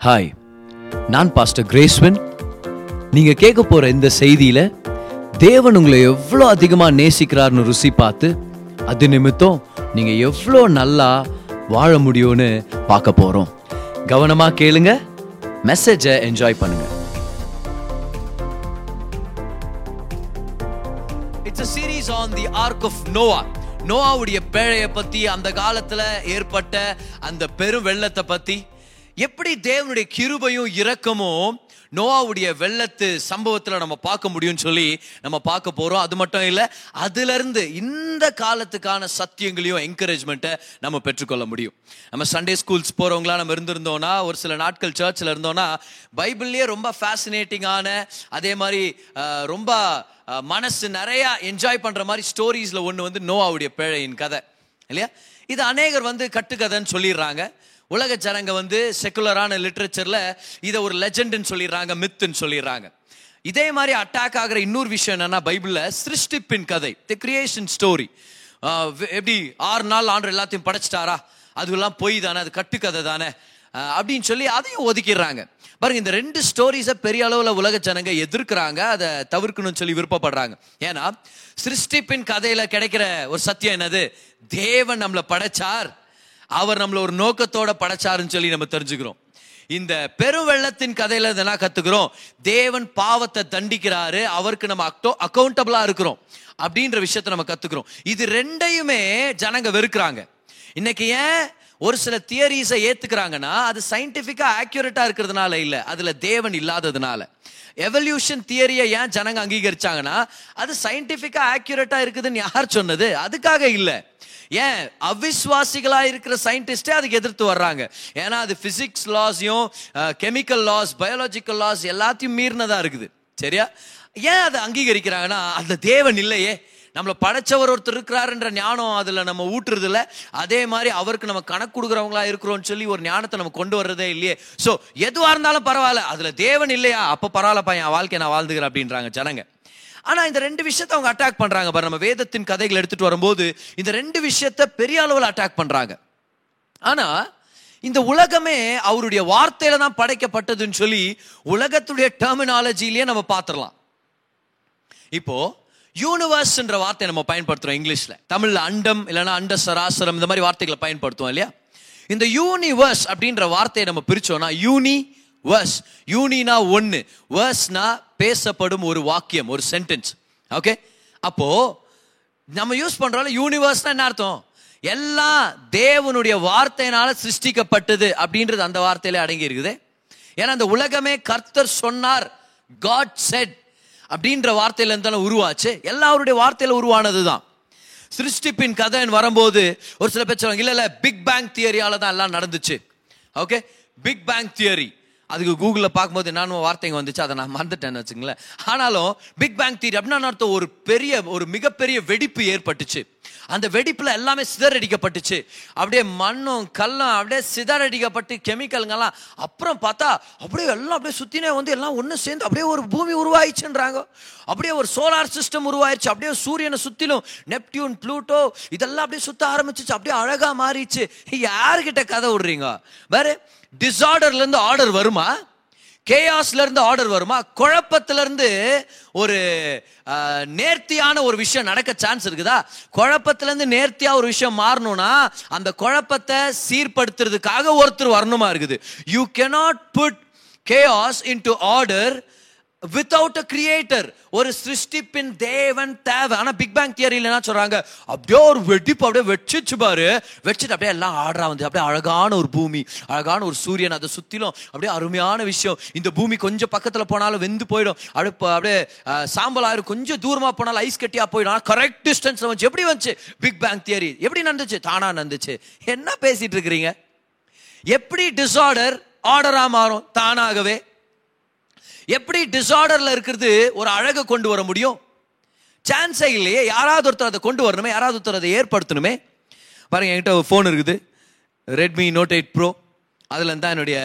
Hi நான் pastor கிரேஸ்வன் நீங்கள் கேட்க போற இந்த செய்தியில தேவன் உங்களை எவ்வளோ அதிகமா நேசிக்கிறார்னு ருசி பார்த்து அது நிமித்தம் நீங்க எவ்வளோ நல்லா வாழ முடியும்னு பார்க்க போறோம். கவனமா கேளுங்க மெசேஜை என்ஜாய் பண்ணுங்க. It's a series on the ark of Noah நோவாவுடைய பேழையை பற்றி அந்த காலத்தில் ஏற்பட்ட அந்த பெரும் வெள்ளத்தை பற்றி எப்படி தேவனுடைய கிருபையும் இரக்கமும் நோவாவுடைய வெள்ளத்து சம்பவத்தில் நம்ம பார்க்க முடியும்னு சொல்லி நம்ம பார்க்க போகிறோம் அது மட்டும் இல்லை அதுலேருந்து இந்த காலத்துக்கான சத்தியங்களையும் என்கரேஜ்மெண்ட்டை நம்ம பெற்றுக்கொள்ள முடியும். நம்ம சண்டே ஸ்கூல்ஸ் போகிறவங்களாம் நம்ம இருந்திருந்தோம்னா ஒரு சில நாட்கள் சர்ச்சில் இருந்தோம்னா பைபிள்லேயே ரொம்ப ஃபேசினேட்டிங்கான அதே மாதிரி ரொம்ப மனசு நிறையா என்ஜாய் பண்ணுற மாதிரி ஸ்டோரிஸில் ஒன்று வந்து நோவாவுடைய பேழையின் கதை. இல்லையா? இது அநேகர் வந்து கட்டுக்கதைன்னு சொல்லிடுறாங்க. உலக ஜனங்க வந்து செக்குலரான லிட்ரேச்சரில் இதை ஒரு லெஜெண்டுன்னு சொல்லிடுறாங்க மித்துன்னு சொல்லிடுறாங்க. இதே மாதிரி அட்டாக் ஆகிற இன்னொரு விஷயம் என்னன்னா பைபிளில் சிருஷ்டிப்பின் கதை தி கிரியேஷன் ஸ்டோரி எப்படி ஆறு நாள் ஆண்டு எல்லாத்தையும் படைச்சிட்டாரா? அதுவெல்லாம் பொய் தானே அது கட்டுக்கதை தானே அப்படின்னு சொல்லி அதையும் ஒதுக்கிடுறாங்க. பாருங்க இந்த ரெண்டு ஸ்டோரிஸை பெரிய அளவில் உலக ஜனங்க எதிர்க்கிறாங்க அதை தவிர்க்கணும்னு சொல்லி விருப்பப்படுறாங்க. ஏன்னா சிருஷ்டிப்பின் கதையில கிடைக்கிற ஒரு சத்தியம் என்னது? தேவன் நம்மளை படைச்சார் அவர் நம்மளை ஒரு நோக்கத்தோட படைச்சாருன்னு சொல்லி நம்ம தெரிஞ்சுக்கிறோம். இந்த பெருவெள்ளத்தின் கதையில இதெல்லாம் கத்துக்கிறோம். தேவன் பாவத்தை தண்டிக்கிறாரு. அவருக்கு நம்ம அக்டோ அக்கௌண்டபிளா இருக்கிறோம். அப்படின்ற விஷயத்த நம்ம கத்துக்கிறோம். இது ரெண்டையுமே ஜனங்க வெறுக்கிறாங்க. இன்னைக்கு ஏன் ஒரு சில தியரிஸை ஏத்துக்கிறாங்கன்னா அது சயின்டிபிக்கா ஆக்யூரேட்டா இருக்கிறதுனால இல்ல. அதுல தேவன் இல்லாததுனால. எவல்யூஷன் தியரியை ஏன் ஜனங்க அங்கீகரிச்சாங்கன்னா அது சயின்டிபிக்கா ஆக்யூரேட்டா இருக்குதுன்னு யார் சொன்னது? அதுக்காக இல்லை. ஏன்? அவிஸ்வாசிகளா இருக்கிற சயின்டிஸ்டே அதுக்கு எதிர்த்து வர்றாங்க. ஏன்னா அது பிசிக்ஸ் லாஸையும் கெமிக்கல் லாஸ் பயாலஜிக்கல் லாஸ் எல்லாத்தையும் மீறினதா இருக்குது. சரியா? ஏன் அதை அங்கீகரிக்கிறாங்கன்னா அந்த தேவன் இல்லையே. நம்மளை படைச்சவர் ஒருத்தர் இருக்கிறாருன்ற ஞானம் அதில் நம்ம ஊட்டுறது அதே மாதிரி அவருக்கு நம்ம கணக்கு கொடுக்குறவங்களா இருக்கிறோம்னு சொல்லி ஒரு ஞானத்தை நம்ம கொண்டு வர்றதே இல்லையே. ஸோ எதுவாக இருந்தாலும் பரவாயில்ல. அதில் தேவன் இல்லையா? அப்போ பரவாயில்லப்பா என் வாழ்க்கை நான் வாழ்ந்துக்கிறேன் அப்படின்றாங்க ஜனங்க. ஆனா இந்த ரெண்டு விஷயத்தை அவங்க அட்டாக் பண்றாங்க பாரு. நம்ம வேதத்தின் கதைகள் எடுத்துட்டு வரும்போது இந்த ரெண்டு விஷயத்த பெரிய அளவில் அட்டாக் பண்றாங்க. ஆனா இந்த உலகமே அவருடைய வார்த்தையில தான் படைக்கப்பட்டதுன்னு சொல்லி உலகத்துடைய டெர்மினாலஜிலேயே நம்ம பார்த்துடலாம். இப்போ யூனிவர்ஸ்ன்ற வார்த்தை நம்ம பயன்படுத்துறோம் இங்கிலீஷ்ல. தமிழ்ல அண்டம் இல்லைன்னா அண்ட சராசரம் இந்த மாதிரி வார்த்தைகளை பயன்படுத்துவோம் இல்லையா? இந்த யூனிவர்ஸ் அப்படின்ற வார்த்தையை நம்ம பிரிச்சோம்னா யூனி வர்ஸ் யூனினா ஒன்னு வர்ஸ்னா பேசப்படும் ஒரு வாக்கியம் ஒரு சென்டென்ஸ் ஓகே அப்போ நம்ம யூஸ் பண்றோம்ல யூனிவர்ஸ்னா என்ன அர்த்தம்? எல்லாம் தேவனுடைய வார்த்தையினால சிருஷ்டிக்கப்பட்டது அப்படின்றது அந்த வார்த்தையில அடங்கி இருக்குது. ஏன்னா அந்த உலகமே கர்த்தர் சொன்னார். காட் செட் அப்படின்ற வார்த்தையில இருந்தாலும் உருவாச்சு. எல்லாருடைய வார்த்தையில் வார்த்தையில உருவானது தான் சிருஷ்டிப்பின் கதைன்னு வரும்போது ஒரு சில பேர் சொல்லுவாங்க இல்ல இல்ல பிக் பேங் தியரியால தான் எல்லாம் நடந்துச்சு. ஓகே பிக் பேங் தியரி அதுக்கு கூகுளில் பார்க்கும்போது என்னென்ன வார்த்தைங்க வந்துச்சு. அதை நான் மறந்துட்டேன்னு வச்சுங்களேன் ஆனாலும் பிக் பேங் தியரி அப்படின்னா அர்த்தம்? ஒரு பெரிய ஒரு மிகப்பெரிய வெடிப்பு ஏற்பட்டுச்சு. அந்த வெடிப்பில் எல்லாமே சிதறடிக்கப்பட்டுச்சு. அப்படியே மண்ணும் கல்லும் அப்படியே சிதறடிக்கப்பட்டு கெமிக்கலுங்கெல்லாம் அப்புறம் பார்த்தா அப்படியே எல்லாம் அப்படியே சுற்றினே வந்து எல்லாம் ஒன்று சேர்ந்து அப்படியே ஒரு பூமி உருவாயிச்சுன்றாங்க அப்படியே ஒரு சோலார் சிஸ்டம் உருவாயிருச்சு அப்படியே சூரியனை சுற்றிலும் நெப்டியூன் ப்ளூட்டோ இதெல்லாம் அப்படியே சுற்ற ஆரம்பிச்சிச்சு. அப்படியே அழகாக மாறிடுச்சு. யாருக்கிட்ட கதை விடுறீங்க? வேறு டிஸ்ஆர்டர்லேருந்து ஆர்டர் வருமா? கேயாஸ்லேருந்து ஆர்டர் வருமா? குழப்பத்திலேருந்து ஒரு நேர்த்தியான ஒரு விஷயம் நடக்க சான்ஸ் இருக்குதா? குழப்பத்திலேருந்து நேர்த்தியாக ஒரு விஷயம் மாறணும்னா அந்த குழப்பத்தை சீர்படுத்துறதுக்காக ஒருத்தர் வரணுமா இருக்குது? You cannot put chaos into order without a creator ஒரு சிருஷ்டிப்பின் தேவன் தேவை. ஆனா பிக் பேங் தியரியில் என்ன சொல்றாங்க? அப்படியே ஒரு வெடிப்பு அப்படியே வெச்சிச்சு பாரு. வச்சுட்டு அப்படியே எல்லாம் ஆடுறா வந்து அப்படியே அழகான ஒரு பூமி அழகான ஒரு சூரியன் அதை சுத்திலும் அப்படியே அருமையான விஷயம். இந்த பூமி கொஞ்சம் பக்கத்துல போனாலும் வெந்து போயிடும். அப்படியே அப்படியே சாம்பல் ஆயிரும். கொஞ்சம் தூரமா போனாலும் ஐஸ் கட்டியா போயிடும். ஆனால் கரெக்ட் டிஸ்டன்ஸ் வந்துச்சு எப்படி வந்துச்சு? பிக் பேங் தியரி எப்படி நடந்துச்சு? தானா நடந்துச்சு. என்ன பேசிட்டு இருக்கிறீங்க? எப்படி டிஸ்ஆர்டர் ஆர்டரா மாறும்? தானாகவே. எப்படி டிசார்டர்ல இருக்கிறது ஒரு அழகை கொண்டு வர முடியும்? சான்ஸே இல்லையே. யாராவது ஒருத்தர் அதை கொண்டு வரணுமே யாராவது ஒருத்தர் அதை ஏற்படுத்தணுமே. பாருங்க என்கிட்ட ஒரு ஃபோன் இருக்குது. ரெட்மி நோட் எயிட் ப்ரோ அதில் தான் என்னுடைய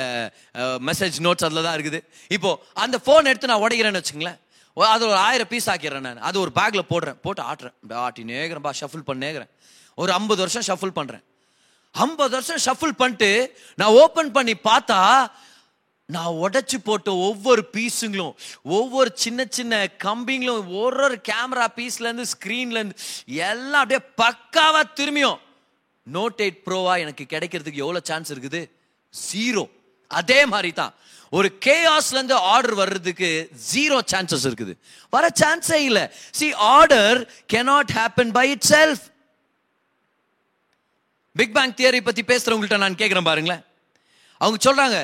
மெசேஜ் நோட்ஸ் அதில் தான் இருக்குது. இப்போ அந்த ஃபோன் எடுத்து நான் உடைக்கிறேன்னு வச்சுங்களேன் அது ஒரு ஆயிரம் பீஸ் ஆக்கிடுறேன் நான். அது ஒரு பேக்கில் போடுறேன். போட்டு ஆட்டுறேன். ஆட்டி நேக்கிறேன் பா ஷஃபிள் பண்ணேக்கிறேன். ஒரு ஐம்பது வருஷம் ஷஃபிள் பண்ணுறேன் ஐம்பது வருஷம் ஷஃபில் பண்ணிட்டு நான் ஓப்பன் பண்ணி பார்த்தா நான் உடைச்சு போட்ட ஒவ்வொரு பீஸுங்களும் ஒவ்வொரு சின்ன சின்ன கம்பிங்களும் ஒரு ஒரு கேமரா பீஸ்லேருந்து ஸ்க்ரீன்லேருந்து எல்லாம் அப்படியே பக்காவாக திரும்பியும். நோட் எயிட் ப்ரோவா எனக்கு கிடைக்கிறதுக்கு எவ்வளோ சான்ஸ் இருக்குது? ஜீரோ அதே மாதிரி தான் ஒரு கேஆஸ்லேருந்து ஆர்டர் வர்றதுக்கு ஜீரோ சான்சஸ் இருக்குது. வர சான்ஸே இல்லை. See order cannot happen by itself big bang theory பற்றி பேசுகிறவங்கள்ட்ட நான் கேட்குறேன் பாருங்களேன். அவங்க சொல்கிறாங்க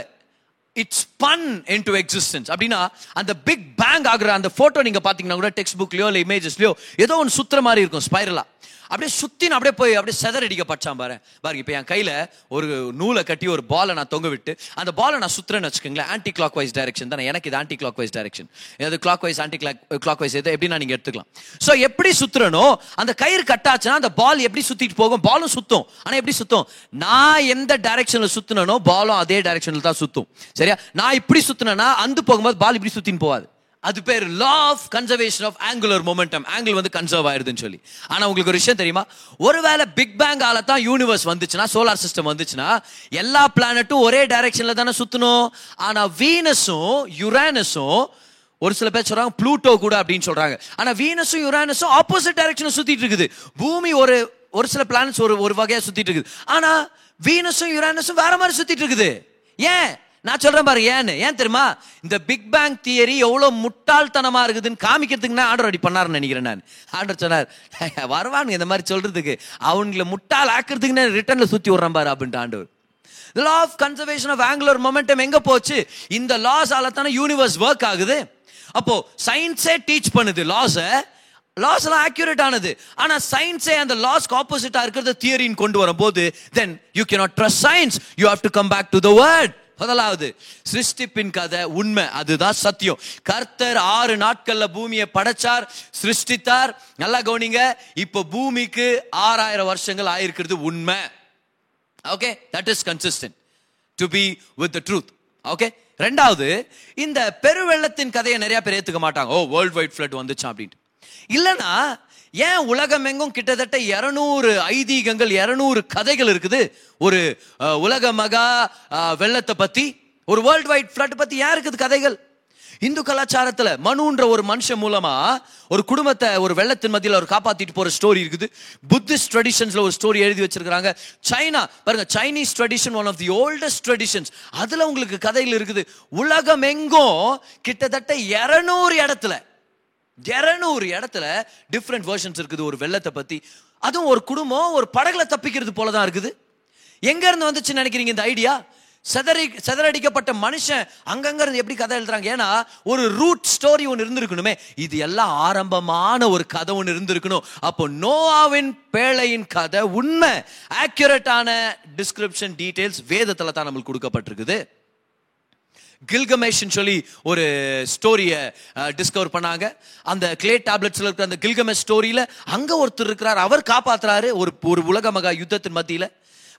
it's spun into existence அப்படின்னா அந்த பிக் பேங் ஆகுற அந்த போட்டோ நீங்க பாத்தீங்கன்னா கூட டெக்ஸ்ட் புக்லயோ இல்ல இமேஜஸ்லயோ ஏதோ ஒன்று சுத்துற மாதிரி இருக்கும் ஸ்பைரலா அப்படியே சுத்தின்னு அப்படியே போய் அப்படியே செதறடிக்க பச்சான் பாரு. பாருங்க இப்போ என் கையில ஒரு நூலை கட்டி ஒரு பாலை நான் தொங்க விட்டு அந்த பாலை நான் சுத்துறேன்னு வச்சுக்கோங்களேன். ஆன்டி கிளாக் வைஸ் டைரக்ஷன் தானே? எனக்கு இது ஆன்டி கிளாக் வைஸ் டைரக்ஷன் எது clockwise anti clock clockwise எது எப்படின்னா நீங்க எடுத்துக்கலாம். ஸோ எப்படி சுத்துறனோ அந்த கயிறு கட்டாச்சுன்னா அந்த பால் எப்படி சுத்திட்டு போகும்? பாலும் சுத்தும். ஆனால் எப்படி சுத்தும்? நான் எந்த டைரக்ஷனில் சுத்தினோ பாலும் அதே டைரக்ஷனில் தான் சுத்தும். சரியா? நான் இப்படி சுத்தினேன்னா அந்து போகும்போது பால் இப்படி சுத்தின்னு போவாது. அது பேர் law of conservation of angular momentum angle வந்து கன்சர்வ் ஆயிருதுன்னு சொல்லி. ஆனா உங்களுக்கு ஒரு விஷயம் தெரியுமா? ஒருவேளை பிக் பேங் ஆல தான் யூனிவர்ஸ் வந்துச்சுன்னா சோலார் சிஸ்டம் வந்துச்சுன்னா எல்லா பிளானட்டும் ஒரே டைரக்ஷன்ல தானே சுத்தணும். ஆனா வீனஸும் யுரானஸும் ஒரு சில பேர் சொல்றாங்க ப்ளூட்டோ கூட அப்படின்னு சொல்றாங்க. ஆனா வீனஸும் யுரானஸும் ஆப்போசிட் டைரக்ஷன்ல சுத்திட்டு இருக்குது. பூமி ஒரு ஒரு சில பிளானட்ஸ் ஒரு ஒரு வகையா சுத்திட்டு இருக்குது. ஆனா வீனஸும் யுரானஸும் வேற மாதிரி சுத்திட்டு இருக்குது. ஏன்? நான் சொல்றேன் பாரு ஏன்னு? ஏன் தெரியுமா? இந்த பிக் பேங் தியரி எவ்வளோ முட்டாள்தனமா இருக்குதுன்னு காமிக்கிறதுக்கு நான் ஆர்டர் அடி பண்ணாருன்னு நினைக்கிறேன் நான். ஆர்டர் சொன்னார் வருவானுங்க இந்த மாதிரி சொல்றதுக்கு. அவங்கள முட்டாள் ஆக்குறதுக்கு நான் ரிட்டர்ன்ல சுத்தி விடுறேன் பாரு அப்படின்ட்டு ஆண்டவர். Law of conservation of angular momentum எங்க போச்சு? இந்த லாஸ் தானே யூனிவர்ஸ் ஒர்க் ஆகுது. அப்போ சயின்ஸே டீச் பண்ணுது லாஸை லாஸ் எல்லாம் ஆக்யூரேட் ஆனது. ஆனா சயின்ஸே அந்த லாஸ்க்கு ஆப்போசிட்டா இருக்கிறத தியரின்னு கொண்டு வரும்போது then you cannot trust science you have to come back to the word முதலாவது சிருஷ்டிப்பின் கதை உண்மை அதுதான் சத்தியம். கர்த்தர் ஆறு நாட்கள்ல பூமியை படைச்சார் சிருஷ்டித்தார். நல்லா கவனிங்க இப்போ பூமிக்கு ஆறாயிரம் வருஷங்கள் ஆயிருக்கிறது உண்மை. Okay that is consistent to be with the truth okay ரெண்டாவது இந்த பெருவெள்ளத்தின் கதையை நிறைய பேர் ஏத்துக்க மாட்டாங்க. ஓ வேர்ல்ட் வைட் ஃபிளட் வந்துச்சு அப்படின்ட்டு. இல்லைன்னா ஏன் உலகமெங்கும் கிட்டத்தட்ட இரநூறு ஐதீகங்கள் இரநூறு கதைகள் இருக்குது? ஒரு உலக மகா வெள்ளத்தை பற்றி ஒரு வேர்ல்ட் வைட் ஃப்ளட் பற்றி ஏன் இருக்குது கதைகள்? இந்து கலாச்சாரத்தில் மனுன்ற ஒரு மனுஷன் மூலமா ஒரு குடும்பத்தை ஒரு வெள்ளத்தின் மத்தியில் அவர் காப்பாற்றிட்டு போற ஸ்டோரி இருக்குது. புத்திஸ்ட் ட்ரெடிஷன்ஸ்ல ஒரு ஸ்டோரி எழுதி வச்சிருக்காங்க சைனா பாருங்க Chinese tradition one of the oldest traditions அதுல உங்களுக்கு கதைகள் இருக்குது. உலகம் எங்கும் கிட்டத்தட்ட இரநூறு இடத்துல இருநூறு இடத்துல டிஃப்ரெண்ட் வேர்ஷன்ஸ் இருக்குது ஒரு வெள்ளத்தை பற்றி அதுவும் ஒரு குடும்பம் ஒரு படகுல தப்பிக்கிறது போல தான் இருக்குது. எங்கேருந்து வந்துச்சுன்னு நினைக்கிறீங்க இந்த ஐடியா செதறி செதறடிக்கப்பட்ட மனுஷன் அங்கங்க இருந்து எப்படி கதை எழுதுறாங்க? ஏன்னா ஒரு ரூட் ஸ்டோரி ஒன்று இருந்திருக்கணுமே. இது எல்லாம் ஆரம்பமான ஒரு கதை ஒன்று இருந்திருக்கணும். அப்போ நோவாவின் பேழையின் கதை உண்மை. ஆக்யூரேட்டான டிஸ்கிரிப்ஷன் டீட்டெயில்ஸ் வேதத்தில் தான் நம்மளுக்கு கொடுக்கப்பட்டிருக்குது. கில்கமேஷ்னு சொல்லி ஒரு ஸ்டோரியை டிஸ்கவர் பண்ணாங்க. அந்த கிளே டேப்லெட்ஸில் இருக்கிற அந்த கில்கமேஷ் ஸ்டோரியில் அங்கே ஒருத்தர் இருக்கிறார். அவர் காப்பாற்றுறாரு ஒரு ஒரு உலக மகா யுத்தத்தின் மத்தியில்.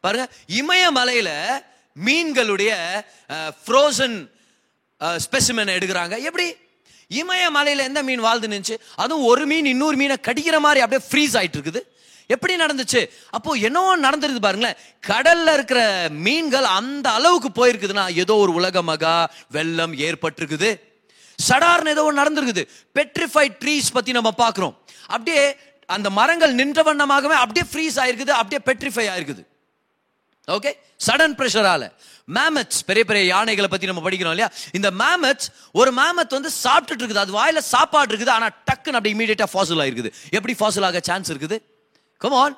பாருங்க இமயமலையில் மீன்களுடைய ஃப்ரோசன் ஸ்பெசிமென் எடுக்கிறாங்க. எப்படி? இமயமலையில் எந்த மீன் வாழ்ந்து நின்னுச்சு? அதுவும் ஒரு மீன் இன்னொரு மீனை கடிக்கிற மாதிரி அப்படியே ஃப்ரீஸ் ஆகிட்டு இருக்குது. எப்படி நடந்துச்சு? அப்போ என்னவோ நடந்துருது பாருங்களேன். கடல்ல இருக்கிற மீன்கள் அந்த அளவுக்கு போயிருக்குதுன்னா ஏதோ ஒரு உலக மகா வெள்ளம் ஏற்பட்டிருக்குது. சடார்னு ஏதோ ஒன்று நடந்திருக்குது. பெட்ரிஃபைட் ட்ரீஸ் பத்தி நம்ம பார்க்குறோம். அப்படியே அந்த மரங்கள் நின்ற வண்ணமாகவே அப்படியே ஃப்ரீஸ் ஆயிருக்குது அப்படியே பெட்ரிஃபை ஆயிருக்குது. ஓகே சடன் ப்ரெஷரால மேமத்ஸ் பெரிய பெரிய யானைகளை பத்தி நம்ம படிக்கிறோம் இல்லையா? இந்த மேமத்ஸ் ஒரு மேமத் வந்து சாப்பிட்டுட்டு இருக்குது. அது வாயில சாப்பாடு இருக்குது ஆனா டக்குன்னு அப்படி இமீடியட்டா ஃபாசில் ஆயிருக்குது. எப்படி ஃபாசில் ஆக சான்ஸ் இருக்குது? கம் ஆன்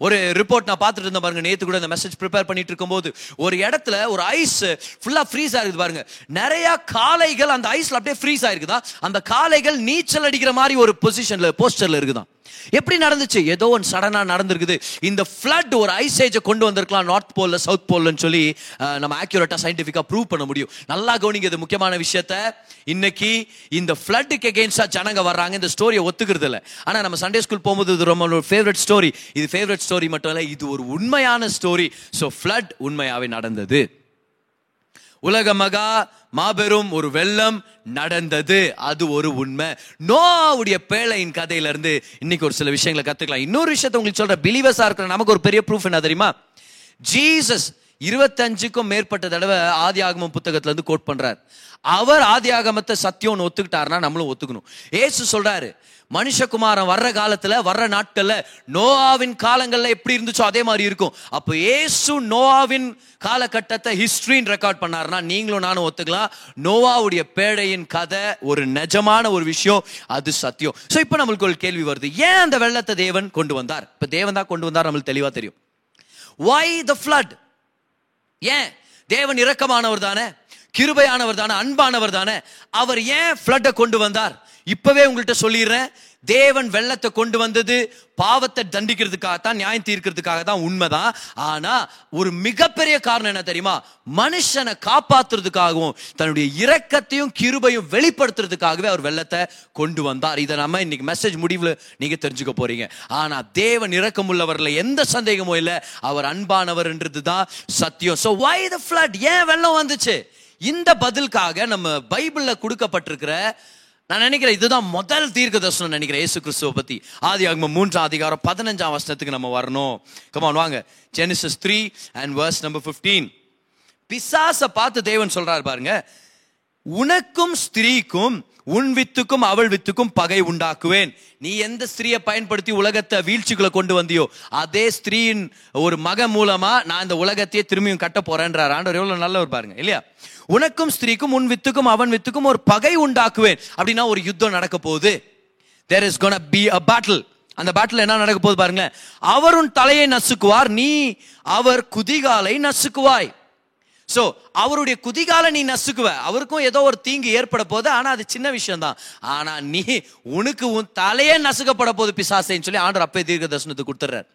ஒரு ரிப்போர்ட் நான் பார்த்துட்டு இருந்தேன் பாருங்க. நேத்து கூட இந்த மெசேஜ் ப்ரிப்பேர் பண்ணிட்டு இருக்கும்போது ஒரு இடத்துல ஒரு ஐஸ் ஃபுல்லா ஃப்ரீஸ் ஆயிருக்குது பாருங்க. நிறைய காளைகள் அந்த ஐஸ்ல அப்படியே ஃப்ரீஸ் ஆயிருக்குதா? அந்த காளைகள் நீச்சல் அடிக்கிற மாதிரி ஒரு பொசிஷன்ல போஸ்டர்ல இருக்குதான் எப்படி நடந்துச்சு? ஏதோ ஒன்று சடனாக நடந்திருக்குது. இந்த ஃப்ளட் ஒரு ஐஸ் ஏஜை கொண்டு வந்திருக்கலாம் நார்த் போலில் சவுத் போல்னு சொல்லி நம்ம ஆக்யூரேட்டாக சயின்டிஃபிக்காக ப்ரூவ் பண்ண முடியும். நல்லா கவனிங்க இது முக்கியமான விஷயத்த. இன்னைக்கு இந்த ஃப்ளட்டுக்கு எகெயின்ஸ்டா ஜனங்க வர்றாங்க இந்த ஸ்டோரியை ஒத்துக்கிறது இல்லை. ஆனால் நம்ம சண்டே ஸ்கூல் போகும்போது இது ரொம்ப ஃபேவரட் ஸ்டோரி இது ஃபேவரட் ஸ்டோரி மட்டும் இல்லை இது ஒரு உண்மையான ஸ்டோரி ஸோ ஃப்ளட் உண்மையாகவே நடந்தது. உலக மகா மாபெரும் ஒரு வெள்ளம் நடந்தது. அது ஒரு உண்மை. நோவுடைய பேழையின் கதையில இருந்து இன்னைக்கு ஒரு சில விஷயங்களை கத்துக்கலாம். இன்னொரு விஷயத்த உங்களுக்கு சொல்ற பிலீவர்ஸா இருக்கிற நமக்கு ஒரு பெரிய ப்ரூஃப் என்ன தெரியுமா? ஜீசஸ் இருபத்தஞ்சுக்கும் மேற்பட்ட தடவை ஆதி ஆகமம் புத்தகத்துல இருந்து கோட் பண்றார். அவர் ஆதி ஆகமத்தை சத்தியம்னு ஒத்துக்கிட்டாருன்னா நம்மளும் ஒத்துக்கணும். ஏசு சொல்றாரு மனுஷகுமாரன் வர்ற காலத்துல வர்ற நாட்கள்ல நோவாவின் காலங்கள்ல எப்படி இருந்துச்சோ அதே மாதிரி இருக்கும். அப்போ ஏசு நோவாவின் காலகட்டத்தை ஹிஸ்ட்ரின்னு ரெக்கார்ட் பண்ணாருன்னா நீங்களும் நானும் ஒத்துக்கலாம். நோவாவுடைய பேழையின் கதை ஒரு நிஜமான ஒரு விஷயம் அது சத்தியம். ஸோ இப்போ நம்மளுக்கு ஒரு கேள்வி வருது. ஏன் அந்த வெள்ளத்தை தேவன் கொண்டு வந்தார்? இப்போ தேவன் தான் கொண்டு வந்தார் நம்மளுக்கு தெளிவா தெரியும். வை த ஃப்ளட் ஏன்? தேவன் இரக்கமானவர் தானே? கிருபையானவர் தானே? அன்பானவர் தானே? அவர் ஏன் ஃப்ளட்டை கொண்டு வந்தார்? இப்பவே உங்கள்கிட்ட சொல்லிடுறேன். தேவன் வெள்ளத்தை கொண்டு வந்தது பாவத்தை தண்டிக்கிறதுக்காக தான் நியாயம் தீர்க்கிறதுக்காக தான் உண்மைதான். ஆனா ஒரு மிகப்பெரிய காரணம் என்ன தெரியுமா? மனுஷனை காப்பாத்துறதுக்காகவும் தன்னுடைய இரக்கத்தையும் கிருபையும் வெளிப்படுத்துறதுக்காகவே அவர் வெள்ளத்தை கொண்டு வந்தார். இதை நம்ம இன்னைக்கு மெசேஜ் முடிவில் நீங்க தெரிஞ்சுக்க போறீங்க. ஆனா தேவன் இரக்கம் உள்ளவர்ல எந்த சந்தேகமும் இல்லை. அவர் அன்பானவர்ன்றது தான் சத்தியம். ஸோ வை த ஃப்ளட் ஏன் வெள்ளம் வந்துச்சு? இந்த பதிலுக்காக நம்ம பைபிளில் கொடுக்கப்பட்டிருக்கிற நான் நினைக்கிறேன் இதுதான் முதல் தீர்க்க தரிசனம் நினைக்கிறேன். இயேசு கிறிஸ்துவ பத்தி. ஆதி ஆகம மூன்றாம் அதிகாரம் பதினஞ்சாம் வருஷத்துக்கு நம்ம வரணும். கமான் வாங்க. Genesis three and verse number fifteen பிசாச பார்த்து தேவன் சொல்றாரு பாருங்க. உனக்கும் ஸ்திரீக்கும் உன் வித்துக்கும் அவள் வித்துக்கும் பகை உண்டாக்குவேன். நீ எந்த ஸ்திரீயை பயன்படுத்தி உலகத்தை வீழ்ச்சிக்குள்ள கொண்டு வந்தியோ அதே ஸ்திரீயின் ஒரு மக மூலமா நான் இந்த உலகத்தையே திரும்பியும் கட்ட போறேன்றார். ஆண்டவர் எவ்வளவு நல்லவர் பாருங்க இல்லையா? உனக்கும் ஸ்திரீக்கும் உன் வித்துக்கும் அவன் வித்துக்கும் ஒரு பகை உண்டாக்குவேன். அப்படின்னா ஒரு யுத்தம் நடக்க போகுது. There is gonna be a battle அந்த பேட்டில் என்ன நடக்க போகுது பாருங்க அவர் உன் தலையை நசுக்குவார் நீ அவர் குதிகாலை நசுக்குவாய். ஸோ அவருடைய குதிகால நீ நசுக்குவ. அவருக்கும் ஏதோ ஒரு தீங்கு ஏற்பட போகுது. ஆனால் அது சின்ன விஷயம் தான் நீ உனக்கு உன் தலையே நசுக்கப்பட போகுது பிசாசைன்னு சொல்லி ஆண்டர் அப்பே தீர்க்க தரிசனத்தை கொடுத்துறாரு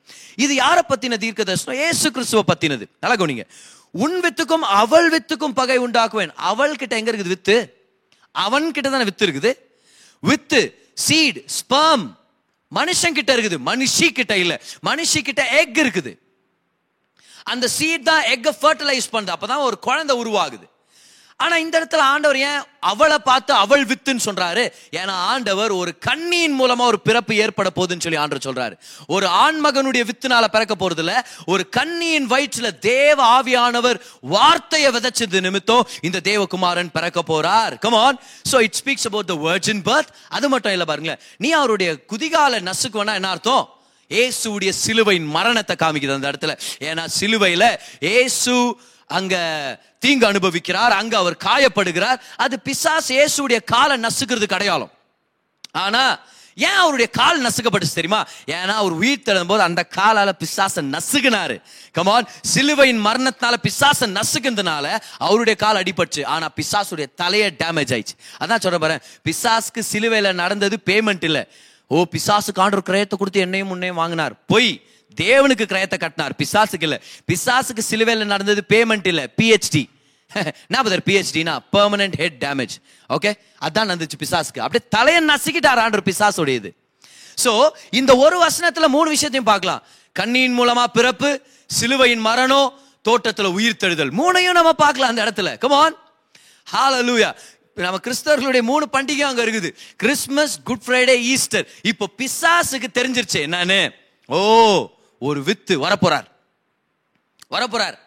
இது யாரை பற்றின தீர்க்க தரிசனம் ஏசு கிறிஸ்துவை பற்றினது நல்லா கவனிங்க. உன் வித்துக்கும் அவள் வித்துக்கும் பகை உண்டாக்குவேன். அவள் கிட்ட எங்க இருக்குது வித்து? அவன் கிட்ட தானே வித்து இருக்குது. வித்து சீட் ஸ்பர்ம் மனுஷன் கிட்ட இருக்குது. மனுஷி கிட்ட இல்ல. மனுஷி கிட்ட எக் இருக்குது. அந்த சீட் தான் எக்கை ஃபர்டிலைஸ் பண்ணுது. அப்பதான் ஒரு குழந்தை உருவாகுது. ஆனால் இந்த இடத்துல ஆண்டவர் ஏன் அவளை பார்த்து அவள் வித்துன்னு சொல்கிறாரு ஏன்னா ஆண்டவர் ஒரு கண்ணியின் மூலமாக ஒரு பிறப்பு ஏற்பட போகுதுன்னு சொல்லி ஆண்டவர் சொல்கிறாரு ஒரு ஆண்மகனுடைய வித்துனால பிறக்க போகிறதுல ஒரு கண்ணியின் வயிற்றில் தேவ ஆவியானவர் வார்த்தையை விதைச்சது நிமித்தம் இந்த தேவகுமாரன் பிறக்க போகிறார் come on so it speaks about the virgin birth அது மட்டும் இல்லை பாருங்களேன். நீ அவருடைய குதிகால நசுக்குவனா என்ன அர்த்தம்? ஏசுடைய சிலுவையின் மரணத்தை காமிக்குது அந்த இடத்துல. ஏன்னா சிலுவையில ஏசு அங்க தீங்கு அனுபவிக்கிறார் அங்க அவர் காயப்படுகிறார். அது பிசாஸ் இயேசுடைய காலை நசுக்கிறது அடையாளம் ஆனா ஏன் அவருடைய கால் நசுக்கப்பட்டுச்சு தெரியுமா? ஏன்னா அவர் உயிர் தழும் போது அந்த காலால பிசாச நசுகினாரு கமான் சிலுவையின் மரணத்தினால பிசாச நசுக்குறதுனால அவருடைய கால் அடிபட்டுச்சு. ஆனா பிசாசுடைய தலையை டேமேஜ் ஆயிடுச்சு. அதான் சொல்ற பாரு பிசாஸ்க்கு சிலுவையில நடந்தது பேமெண்ட் இல்லை. ஓ பிசாசுக்கு ஆண்டவர் கிரயத்தை கொடுத்து என்னையும் முன்னையும் வாங்கினார். பொய். தேவனுக்கு கிரயத்தை கட்டினார். பிசாசுக்கு இல்ல. பிசாசுக்கு சிலுவையில் நடந்தது பேமெண்ட் இல்ல. பிஹெச்டி என்ன பதர் பிஹெச்டினா பெர்மனன்ட் ஹெட் டேமேஜ் ஓகே அதான் நடந்துச்சு பிசாசுக்கு. அப்படியே தலையை நசுக்கிட்டார் ஆண்டவர் பிசாசுடையது. ஸோ இந்த ஒரு வசனத்துல மூணு விஷயத்தையும் பார்க்கலாம். கண்ணியின் மூலமா பிறப்பு சிலுவையின் மரணம் தோட்டத்துல உயிர் தெழுதல். மூணையும் நம்ம பார்க்கலாம் அந்த இடத்துல. கமான் லூயா நம்ம கிறிஸ்தவர்களுடைய மூணு பண்டிகை அங்க இருக்குது. கிறிஸ்மஸ் குட் ஃப்ரைடே ஈஸ்டர் இப்போ பிசாசுக்கு தெரிஞ்சிருச்சு என்னன்னு? ஓ ஒரு வித்து வரப்போறார். வரப்போறார்.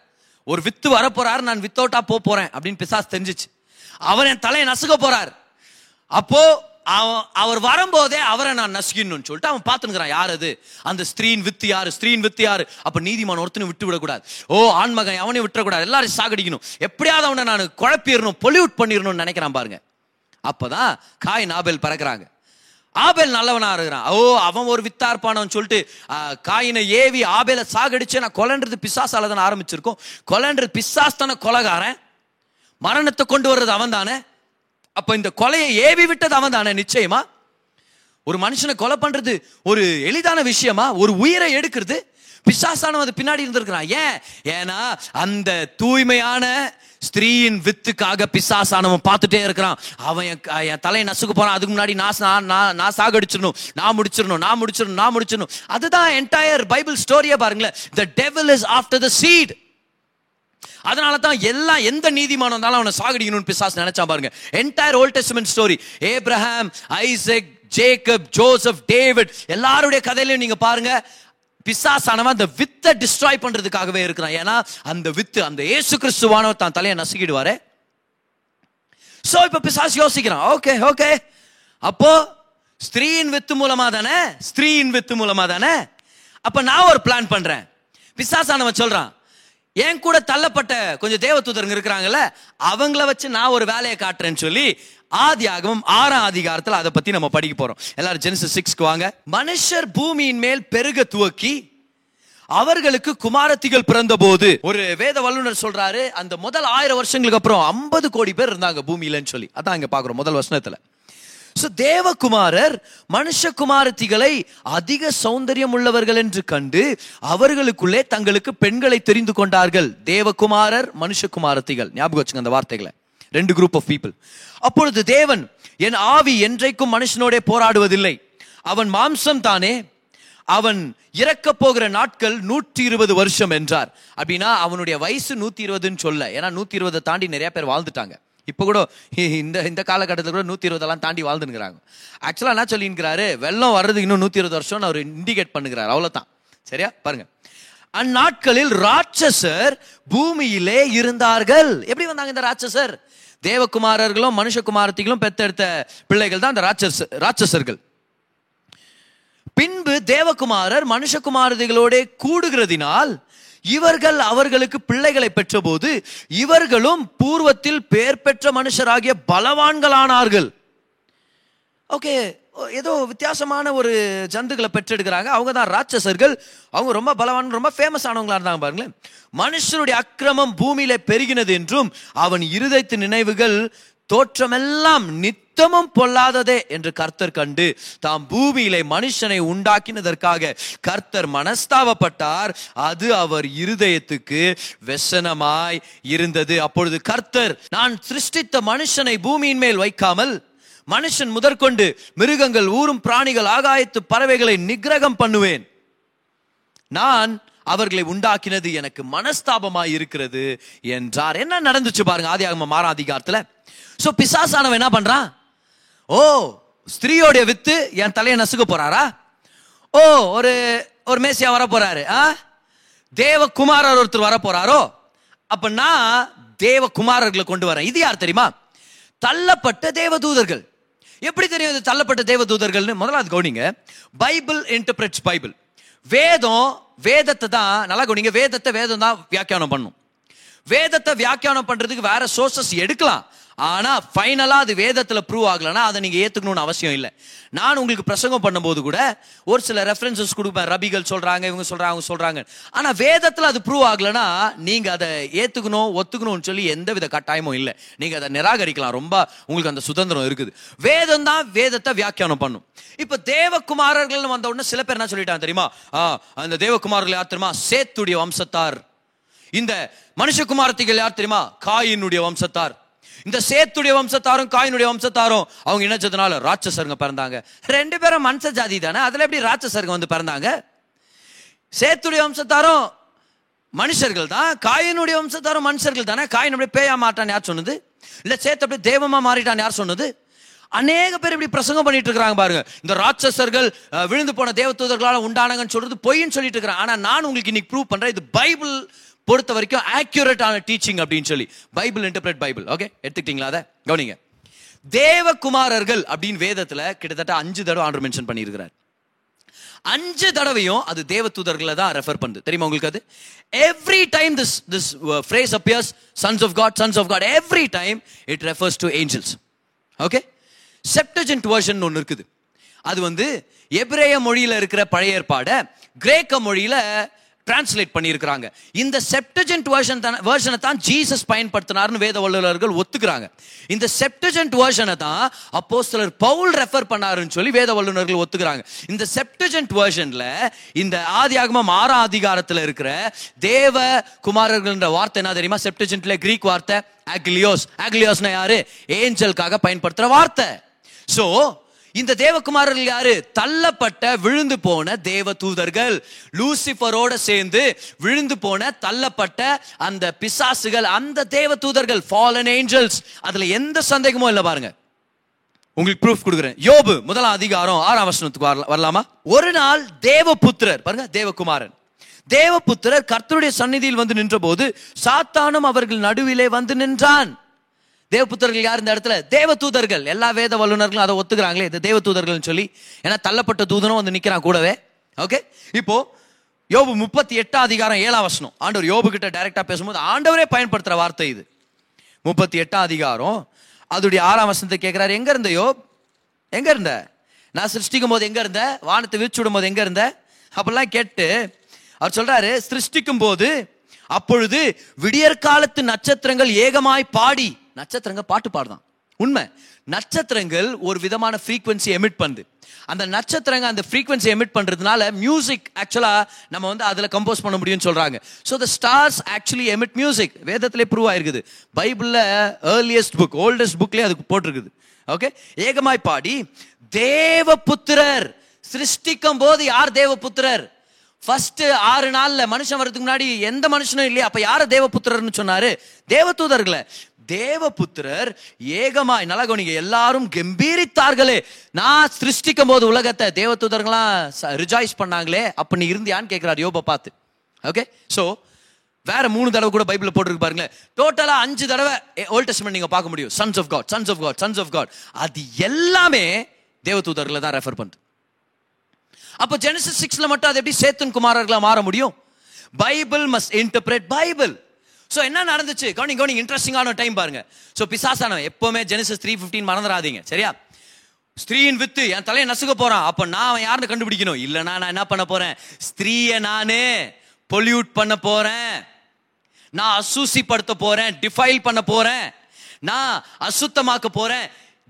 ஒரு வித்து வரப்போறார் நான் வித்தவுட்டா போக போறேன் அப்படின்னு பிசாஸ் தெரிஞ்சிச்சு. அவர் என் தலையை நசுக்க போறார். அப்போ அவன் அவர் வரும்போதே அவரை நான் நசுக்கணும்னு சொல்லிட்டு அவன் பார்த்துக்கிறான் யார் அது? அந்த ஸ்திரீன் வித்து யாரு? ஸ்திரீன் வித்து யாரு? அப்ப நீதிமான் ஒருத்தனை விட்டு விடக்கூடாது ஓ ஆண்மகன் அவனையும் விட்டுறக்கூடாது. எல்லாரும் சாகடிக்கணும். எப்படியாவது அவனை நான் குழப்பிடணும் பொல்யூட் பண்ணிடணும்னு நினைக்கிறான் பாருங்க. அப்போதான் காய் நாபேல் பறக்குறாங்க. ஆபேல் நல்லவனா இருக்கிறான். ஓ அவன் ஒரு வித்தா இருப்பானு சொல்லிட்டு காயினை ஏவி ஆபேலை சாகடிச்சு நான் கொலன்றது பிசாசால தானே ஆரம்பிச்சிருக்கோம். கொலன்றது பிசாஸ் தானே கொலகாரன். மரணத்தை கொண்டு வர்றது அவன் தானே அப்போ இந்த கொலையை ஏவி விட்டது அவன் தானே நிச்சயமா? ஒரு மனுஷனை கொலை பண்றது ஒரு எளிதான விஷயமா? ஒரு உயிரை எடுக்கிறது? பிசாசானவன் அது பின்னாடி இருந்திருக்கிறான். ஏன்? ஏன்னா அந்த தூய்மையான ஸ்திரீயின் வித்துக்காக பிசாசானவன் பார்த்துட்டே இருக்கிறான். அவன் என் தலையை நசுக்கு போறான். அதுக்கு முன்னாடி நான் நான் நான் சாகடிச்சிடணும். நான் முடிச்சிடணும் நான் முடிச்சிடணும் நான் முடிச்சிடணும். அதுதான் என்டையர் பைபிள் ஸ்டோரியே பாருங்களேன். The devil is after the seed அதனால தான் எல்லாம் எந்த நீதிமானம் இருந்தாலும் அவனை சாகடிக்கணும்னு பிசாஸ் நினைச்சா பாருங்க. Entire old testament story Abraham Isaac Jacob Joseph David எல்லாருடைய கதையிலையும் நீங்க பாருங்க பிசாசானவன் அந்த வித்தை டிஸ்ட்ராய் பண்றதுக்காகவே இருக்கிறான். ஏன்னா அந்த வித்து அந்த ஏசு கிறிஸ்துவானவர் தான் தலையை நசுக்கிடுவாரு. சோ இப்ப பிசாஸ் யோசிக்கிறான் ஓகே ஓகே அப்போ ஸ்திரீயின் வித்து மூலமா தானே? ஸ்திரீயின் வித்து மூலமா தானே? அப்ப நான் ஒரு பிளான் பண்றேன். பிசாசானவன் சொல்றான் என் கூட தள்ளப்பட்ட கொஞ்சம் தேவதூதருங்க இருக்கிறாங்கல்ல அவங்கள வச்சு நான் ஒரு வேலையை காட்டுறேன்னு சொல்லி ஆதி ஆகமும் ஆறாம் அதிகாரத்தில் அதை பத்தி நம்ம படிக்க போறோம். எல்லாரும் ஜெனிசஸ் சிக்ஸ்க்கு வாங்க. மனுஷர் பூமியின் மேல் பெருக துவக்கி அவர்களுக்கு குமாரத்திகள் பிறந்த போது ஒரு வேத வல்லுனர் சொல்றாரு அந்த முதல் ஆயிரம் வருஷங்களுக்கு அப்புறம் ஐம்பது கோடி பேர் இருந்தாங்க பூமியிலன்னு சொல்லி. அதான் இங்க பாக்குறோம் முதல் வசனத்துல. ஸோ தேவகுமாரர் மனுஷகுமாரத்திகளை அதிக சௌந்தரியம் உள்ளவர்கள் என்று கண்டு அவர்களுக்குள்ளே தங்களுக்கு பெண்களை தெரிந்து கொண்டார்கள். தேவகுமாரர் மனுஷகுமாரத்திகள். ஞாபகம் வச்சுங்க அந்த வார்த்தைகளை. ரெண்டு குரூப் ஆஃப் பீப்புள் அப்பொழுது தேவன் என் ஆவி என்றைக்கும் மனுஷனோட போராடுவதில்லை. அவன் மாம்சம் தானே. அவன் இறக்க போகிற நாட்கள் நூற்றி இருபது வருஷம் என்றார். அப்படின்னா அவனுடைய வயசு நூத்தி இருபதுன்னு சொல்ல. ஏன்னா நூத்தி இருபதை தாண்டி நிறைய பேர் வாழ்ந்துட்டாங்க. இப்போ கூட இந்த இந்த காலகட்டத்தில் கூட நூற்றி இருபதெல்லாம் தாண்டி வாழ்ந்துருக்கிறாங்க ஆக்சுவலாக என்ன சொல்லிங்கிறாரு வெள்ளம் வர்றதுக்கு இன்னும் நூற்றி இருபது வருஷம்னு அவர் இண்டிகேட் பண்ணுகிறார் அவ்வளோதான் சரியா? பாருங்க. அந்நாட்களில் ராட்சசர் பூமியிலே இருந்தார்கள். எப்படி வந்தாங்க இந்த ராட்சசர்? தேவகுமாரர்களும் மனுஷகுமாரத்திகளும் பெத்தெடுத்த பிள்ளைகள் தான் இந்த ராட்சஸ் ராட்சசர்கள். பின்பு தேவகுமாரர் மனுஷகுமாரதிகளோட கூடுகிறதினால் இவர்கள் அவர்களுக்கு பிள்ளைகளை பெற்றபோது இவர்களும் பூர்வத்தில் பேர் பெற்ற மனுஷராகிய பலவான்களானார்கள். ஓகே ஏதோ வித்தியாசமான ஒரு ஜந்துக்களை பெற்றெடுக்கிறாங்க. அவங்க தான் ராட்சசர்கள். அவங்க ரொம்ப பலவான் ரொம்ப ஃபேமஸ் ஆனவங்களா இருந்தாங்க பாருங்களேன். மனுஷனுடைய அக்கிரமம் பூமியில பெருகினது என்றும் அவன் இருதயத்து நினைவுகள் தோற்றமெல்லாம் நித்தமும் பொல்லாததே என்று கர்த்தர் கண்டு தாம் பூமியிலே மனுஷனை உண்டாக்கினதற்காக கர்த்தர் மனஸ்தாவப்பட்டார் அது அவர் இருதயத்துக்கு வெசனமாய் இருந்தது. அப்பொழுது கர்த்தர் நான் சிருஷ்டித்த மனுஷனை பூமியின் மேல் வைக்காமல் மனுஷன் முதற்கொண்டு மிருகங்கள் ஊரும் பிராணிகள் ஆகாயத்து பறவைகளை நிகிரகம் பண்ணுவேன். நான் அவர்களை உண்டாக்கினது எனக்கு மனஸ்தாபமாய் இருக்கிறது என்றார். என்ன நடந்துச்சு பாருங்க ஆதி ஆகம மாறா அதிகாரத்துல. சோ பிசாசானவன் என்ன பண்றான்? ஓ ஸ்திரீயோடைய வித்து என் தலையை நசுக்க போறாரா? ஓ ஒரு ஒரு மேசியா வர போறாரு ஆ? தேவகுமாரர் ஒருத்தர் வர போறாரோ அப்ப நான் தேவகுமாரர்களை கொண்டு வரேன். இது யார் தெரியுமா? தள்ளப்பட்ட தேவதூதர்கள். எப்படி தெரியும் இது தள்ளப்பட்ட தேவதூதர்கள்னு? முதலாவது கவுனிங்க. Bible interprets Bible. வேதம் வேதத்தை தான் நல்லா கவுனிங்க. வேதத்தை வேதம் தான் வியாக்கியானம் பண்ணும். வேதத்தை வியாக்கியானம் பண்றதுக்கு வேற சோர்சஸ் எடுக்கலாம். ஆனா ஃபைனலா அது வேதத்துல ப்ரூவ் ஆகலன்னா அதை நீங்க ஏத்துக்கணும்னு அவசியம் இல்லை. நான் உங்களுக்கு பிரசங்கம் பண்ணும்போது கூட ஒரு சில ரெஃபரன்சஸ் கொடுப்பேன். ரபிகள் சொல்றாங்க இவங்க சொல்றாங்க அவங்க சொல்றாங்க. ஆனா வேதத்துல அது ப்ரூவ் ஆகலன்னா நீங்க அதை ஏத்துக்கணும் ஒத்துக்கணும்னு சொல்லி எந்த வித கட்டாயமும் இல்லை. நீங்க அதை நிராகரிக்கலாம். ரொம்ப உங்களுக்கு அந்த சுதந்திரம் இருக்குது. வேதம் தான் வேதத்தை வியாக்கியானம் பண்ணும். இப்ப தேவகுமாரர்கள் வந்த உடனே சில பேர் என்ன சொல்லிட்டாங்க தெரியுமா? அந்த தேவகுமாரர்கள் யார் தெரியுமா? சேத்துடைய வம்சத்தார். இந்த மனுஷகுமாரத்திகள் யார் தெரியுமா? காயினுடைய வம்சத்தார். இந்த சேத்துடைய வம்சத்தாரும் காயினுடைய வம்சத்தாரும் அவங்க இணைச்சதுனால ராட்சசருங்க பிறந்தாங்க. ரெண்டு பேரும் மனுஷ ஜாதி தானே? அதில் எப்படி ராட்சசருங்க வந்து பிறந்தாங்க? சேத்துடைய வம்சத்தாரும் மனுஷர்கள் தான் காயினுடைய வம்சத்தாரும் மனுஷர்கள் தானே? காயின் அப்படியே பேயா மாட்டான்னு யார் சொன்னது? இல்லை சேத்து அப்படியே தெய்வமாக மாறிட்டான் யார் சொன்னது? அநேக பேர் இப்படி பிரசங்கம் பண்ணிட்டு இருக்கிறாங்க பாருங்க. இந்த ராட்சசர்கள் விழுந்து போன தேவதூதர்களால உண்டானங்கன்னு சொல்றது பொய்ன்னு சொல்லிட்டு இருக்கிறாங்க. ஆனால் நான் உங்களுக்கு இன்னைக்கு ப்ரூவ் பண்ணுறேன் இது பைபிள் பொறுத்த வரைக்கும் ஆக்யூரேட்டான டீச்சிங் அப்படின்னு சொல்லி. பைபிள் இன்டர்பிரட் பைபிள் ஓகே எடுத்துக்கிட்டீங்களா அதை? கவனிங்க. தேவகுமாரர்கள் அப்படின்னு வேதத்தில் கிட்டத்தட்ட அஞ்சு தடவை ஆண்டர் மென்ஷன் பண்ணியிருக்கிறார். அஞ்சு தடவையும் அது தேவ தூதர்களை தான் ரெஃபர் பண்ணுது. தெரியுமா உங்களுக்கு அது? Every time this this phrase appears sons of God sons of God every time it refers to angels okay Septuagint version ஒன்று இருக்குது. அது வந்து எப்ரேய மொழியில் இருக்கிற பழைய ஏற்பாடை கிரேக்க மொழியில் டிரான்ஸ்லேட் பண்ணியிருக்கிறாங்க. இந்த செப்டஜென்ட் வேர்ஷன் தான் வேர்ஷனை தான் ஜீசஸ் பயன்படுத்தினார்னு வேத வல்லுநர்கள் ஒத்துக்கிறாங்க. இந்த செப்டஜென்ட் வேர்ஷனை தான் அப்போஸ்தலர் பவுல் ரெஃபர் பண்ணாருன்னு சொல்லி வேத வல்லுநர்கள் ஒத்துக்கிறாங்க. இந்த செப்டஜென்ட் வேர்ஷனில் இந்த ஆதி ஆகமம் ஆறாம் அதிகாரத்தில் இருக்கிற தேவ குமாரர்கள்ன்ற வார்த்தை என்ன தெரியுமா? செப்டஜென்ட்ல கிரீக் வார்த்தை அக்லியோஸ் அக்லியோஸ்னா யாரு? ஏஞ்சலுக்காக பயன்படுத்துகிற வார்த்தை. ஸோ இந்த தேவகுமாரர்கள் யாரு? தள்ளப்பட்ட விழுந்து போன தேவ தூதர்கள் லூசிஃபரோட சேர்ந்து விழுந்து போன தள்ளப்பட்ட அந்த பிசாசுகள் அந்த தேவ தூதர்கள் ஃபாலன் ஏஞ்சல்ஸ் அதுல எந்த சந்தேகமும் இல்லை பாருங்க. உங்களுக்கு ப்ரூஃப் கொடுக்குறேன். யோபு முதலாம் அதிகாரம் ஆறாம் வசனத்துக்கு வரல- வரலாமா? ஒரு நாள் தேவபுத்திரர் பாருங்க தேவகுமாரன். தேவபுத்திரர் கர்த்தருடைய சந்நிதியில் வந்து நின்றபோது சாத்தானும் அவர்கள் நடுவிலே வந்து நின்றான். தேவபுத்திரர்கள் யார் இந்த இடத்துல? தேவதூதர்கள். எல்லா வேத வல்லுநர்களும் அதை ஒத்துக்கிறாங்களே இது தேவதூதர்கள்னு சொல்லி. ஏன்னா தள்ளப்பட்ட தூதனும் வந்து நிற்கிறான் கூடவே. ஓகே இப்போ யோபு முப்பத்தி எட்டாம் அதிகாரம் ஏழாம் வசனம். ஆண்டவர் யோபு கிட்ட டைரக்டா பேசும்போது ஆண்டவரே பயன்படுத்துற வார்த்தை இது. முப்பத்தி எட்டாம் அதிகாரம் அதோடைய ஆறாம் வசனத்தை கேட்கிறாரு எங்க இருந்த யோப்? எங்க இருந்த? நான் சிருஷ்டிக்கும் போது எங்க இருந்த? வானத்தை விரிச்சு விடும் போது எங்க இருந்த? அப்படிலாம் கேட்டு அவர் சொல்றாரு சிருஷ்டிக்கும் போது அப்பொழுது விடியற்காலத்து நட்சத்திரங்கள் ஏகமாய் பாடி நட்சத்திரங்கள் பாட்டு பாடுதான். உண்மை. நட்சத்திரங்கள் ஒரு விதமான ஃப்ரீக்வன்சி எமிட் பண்ணுது. அந்த நட்சத்திரங்க அந்த ஃப்ரீக்வன்சி எமிட் பண்ணுறதுனால மியூசிக் ஆக்சுவலாக நம்ம வந்து அதில் கம்போஸ் பண்ண முடியும்னு சொல்கிறாங்க so the stars actually emit music வேதத்திலே ப்ரூவ் ஆயிருக்குது. பைபிளில் ஏர்லியஸ்ட் புக் ஓல்டஸ்ட் புக்லேயே அதுக்கு போட்டிருக்குது. ஓகே ஏகமாய் பாடி தேவபுத்திரர் சிருஷ்டிக்கும் போது யார் தேவபுத்திரர் ஃபர்ஸ்ட் ஆறு நாளில் மனுஷன் வர்றதுக்கு முன்னாடி எந்த மனுஷனும் இல்லையா? அப்போ யாரை தேவபுத்திரர்னு சொன்னாரு? தேவதூதர்களை. தேவபுத்திரர் ஏகமாய் நல்லா கவனிங்க எல்லாரும் கம்பீரித்தார்களே. நான் சிருஷ்டிக்கும் போது உலகத்தை தேவதூதர்களாம் ரிஜாய்ஸ் பண்ணாங்களே அப்போ நீ இருந்தியான்னு கேட்குறாரு யோப பார்த்து. ஓகே ஸோ வேற மூணு தடவை கூட பைபிள் போட்டுருக்கு பாருங்களேன். டோட்டலா அஞ்சு தடவை ஓல்ட் டெஸ்ட்மெண்ட் நீங்க பார்க்க முடியும். Sons of God sons of God sons of God அது எல்லாமே தேவதூதர்களை தான் ரெஃபர் பண்ணுது. அப்போ ஜெனசிஸ் சிக்ஸ்ல மட்டும் அது எப்படி சேத்தன் குமாரர்களாக மாற முடியும்? Bible must interpret Bible. So என்ன நடந்துச்சு? கவனிங் கவனிங் இன்ட்ரெஸ்டிங்கான டைம் பாருங்க. ஸோ பிசாசானவன் எப்போவுமே ஜெனசிஸ் த்ரீ ஃபிஃப்டீன் மறந்துடாதீங்க சரியா? ஸ்திரீயின் வித்து என் தலையை நசுக்க போறான். அப்போ நான் அவன் யாருன்னு கண்டுபிடிக்கணும்? இல்லைனா நான் என்ன பண்ண போறேன்? ஸ்திரீயை நானே பொல்யூட் பண்ண போறேன். நான் அசூசிப்படுத்த போறேன் டிஃபைல் பண்ண போறேன். நான் அசுத்தமாக்க போறேன்.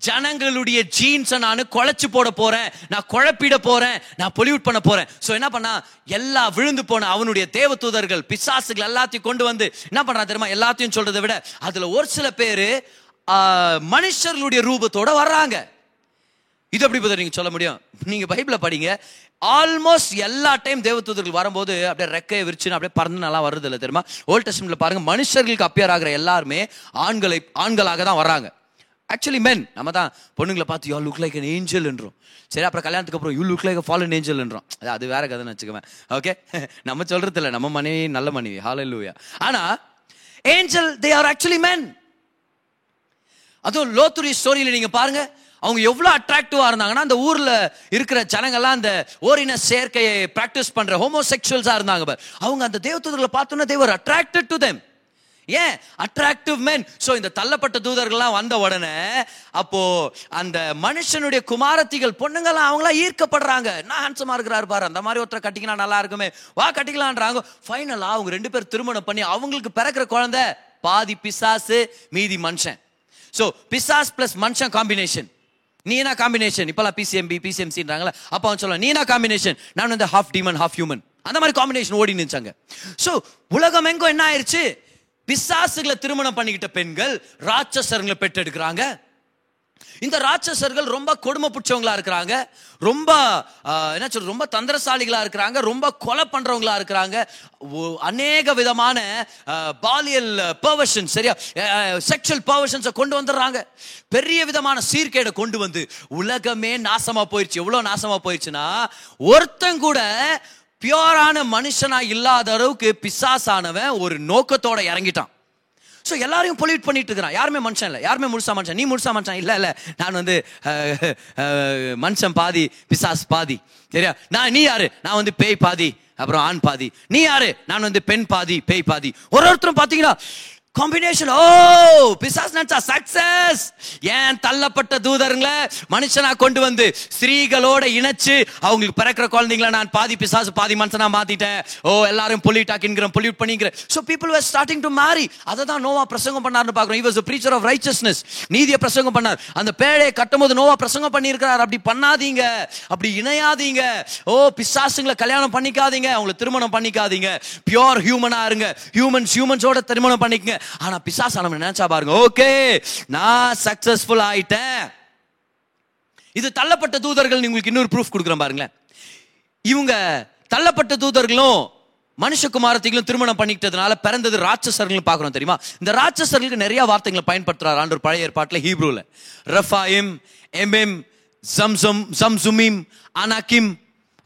ஜனங்களுடைய ஜீன்ஸை நான் குழச்சி போட போறேன். நான் குழப்பிட போறேன். நான் பொலியூட் பண்ண போறேன். ஸோ என்ன பண்ணா? எல்லா விழுந்து போன அவனுடைய தேவதூதர்கள் பிசாசுகள் எல்லாத்தையும் கொண்டு வந்து என்ன பண்றான் தெரியுமா? எல்லாத்தையும் சொல்றதை விட அதுல ஒரு சில பேர் மனுஷர்களுடைய ரூபத்தோட வர்றாங்க. இது எப்படி பதில் நீங்க சொல்ல முடியும்? நீங்க பைபிள படிங்க. ஆல்மோஸ்ட் எல்லா டைம் தேவதூதர்கள் வரும்போது அப்படியே ரெக்கையை விரிச்சுன்னு அப்படியே பறந்து நல்லா வருது இல்லை தெரியுமா? ஓல்ட் டெஸ்ட்மெண்ட்ல பாருங்க மனுஷர்களுக்கு அப்பியர் ஆகிற எல்லாருமே ஆண்களை ஆண்களாக தான் வர்றாங்க. ஆக்சுவலி மென் நம்ம தான் பொண்ணுங்களை பார்த்து you look like an angel என்றோம். சரி அப்புறம் கல்யாணத்துக்கு அப்புறம் you look like fallen angel என்றோம். அது அது வேற கதைன்னு வச்சுக்குவேன். ஓகே நம்ம சொல்றது இல்லை. நம்ம மனைவி நல்ல மனைவி. லூயா ஆனா angel they are actually men அதுவும் லோத்துடைய ஸ்டோரியில் நீங்க பாருங்க. அவங்க எவ்வளோ அட்ராக்டிவாக இருந்தாங்கன்னா அந்த ஊரில் இருக்கிற ஜனங்கள்லாம் அந்த ஓரின சேர்க்கையை ப்ராக்டிஸ் பண்ணுற ஹோமோசெக்சுவல்ஸா இருந்தாங்க பாரு. அவங்க அந்த தேவதூதர்களை பார்த்தோன்னா they were attracted to them ஏன்? அட்ராக்டிவ் மென் ஸோ இந்த தள்ளப்பட்ட தூதர்கள்லாம் வந்த உடனே அப்போ அந்த மனுஷனுடைய குமாரத்திகள் பொண்ணுங்கள்லாம் அவங்களாம் ஈர்க்கப்படுறாங்க. நான் ஹான்சமாக இருக்கிறாரு பாரு அந்த மாதிரி ஒருத்தரை கட்டிக்கலாம் நல்லா இருக்குமே. வா கட்டிக்கலான்றாங்க. ஃபைனலா அவங்க ரெண்டு பேர் திருமணம் பண்ணி அவங்களுக்கு பிறக்கிற குழந்தை பாதி பிசாசு மீதி மனுஷன். ஸோ பிசாஸ் பிளஸ் மனுஷன் காம்பினேஷன் நீ என்ன காம்பினேஷன் இப்பெல்லாம் பிசிஎம்பி பிசிஎம்சின்றாங்களே அப்போ அவன் சொல்ல நீ என்ன காம்பினேஷன் நான் வந்து ஹாஃப் டீமன் ஹாஃப் ஹியூமன் அந்த மாதிரி காம்பினேஷன் ஓடி நினைச்சாங்க ஸோ உலகம் எங்கோ என்ன ஆயிடுச்சு பிசாசுகளை திருமணம் பண்ணிக்கிட்ட பெண்கள் ராட்சசர்களை பெற்றெடுக்கிறாங்க. இந்த ராட்சசர்கள் ரொம்ப கொடுமை பிடிச்சவங்களா இருக்கிறாங்க. ரொம்ப என்ன சொல்றது ரொம்ப தந்திரசாலிகளா இருக்கிறாங்க. ரொம்ப கொலை பண்றவங்களா இருக்கிறாங்க. அநேக விதமான பாலியல் பர்வஷன் சரியா? செக்ஷுவல் பர்வஷன்ஸை கொண்டு வந்துடுறாங்க. பெரிய விதமான சீர்கேடை கொண்டு வந்து உலகமே நாசமா போயிடுச்சு எவ்வளோ நாசமா போயிடுச்சுன்னா ஒருத்தன் கூட பியோரான மனுஷனா இல்லாத அளவுக்கு பிசாசானவன் ஒரு நோக்கத்தோட இறங்கிட்டான். ஸோ எல்லாரையும் பொல்யூட் பண்ணிட்டு இருக்கிறான். யாருமே மனுஷன் இல்லை. யாருமே முழுசா மனுஷன். நீ முழுசா மனுஷன்? இல்லை இல்லை. நான் வந்து மனுஷன் பாதி பிசாஸ் பாதி. சரியா? நான் நீ யாரு? நான் வந்து பேய் பாதி அப்புறம் ஆண் பாதி. நீ யாரு? நான் வந்து பெண் பாதி பேய் பாதி. ஒரு ஒருத்தரும் பார்த்தீங்கன்னா காம்பினேஷன் ஓ பிசாஸ் நினைச்சா சக்சஸ் ஏன் தள்ளப்பட்ட தூதருங்களை மனுஷனா கொண்டு வந்து ஸ்திரீகளோட இணைச்சு அவங்களுக்கு பிறக்கிற குழந்தைங்கள நான் பாதி பிசாசு பாதி மனுஷனா மாத்திட்டேன். ஓ எல்லாரும் பொல்யூட் ஆக்கிங்கிறேன் பொல்யூட் பண்ணிக்கிறேன் so people were starting to மாறி அதை தான் நோவா பிரசங்கம் பண்ணார்னு பார்க்குறோம். இவர் was ஆஃப் preacher of நீதியை பிரசங்கம் பண்ணார். அந்த பேழையை கட்டும்போது நோவா பிரசங்கம் பண்ணியிருக்கிறார். அப்படி பண்ணாதீங்க. அப்படி இணையாதீங்க. ஓ பிசாசுங்களை கல்யாணம் பண்ணிக்காதீங்க. அவங்களை திருமணம் பண்ணிக்காதீங்க. பியோர் ஹியூமனா இருங்க. ஹியூமன்ஸ் ஹியூமன்ஸோட திருமணம் பண்ணிக்கங்க. ஆனா பிசாசானவன் நினைச்சா பாருங்க ஓகே நான் சக்சஸ்ஃபுல் ஆயிட்டேன். இது தள்ளப்பட்ட தூதர்கள் உங்களுக்கு இன்னொரு ப்ரூஃப் கொடுக்குறேன் பாருங்களேன். இவங்க தள்ளப்பட்ட தூதர்களும் மனுஷகுமாரத்தைகளும் திருமணம் பண்ணிக்கிட்டதுனால பிறந்தது ராட்சசர்கள் பார்க்குறோம் தெரியுமா? இந்த ராட்சசர்களுக்கு நிறைய வார்த்தைகளை பயன்படுத்துறாரு ஆண்டு பழைய ஏற்பாட்டில் ஹீப்ரூவில் Rephaim Emim Zamzum Zamzummim Anakim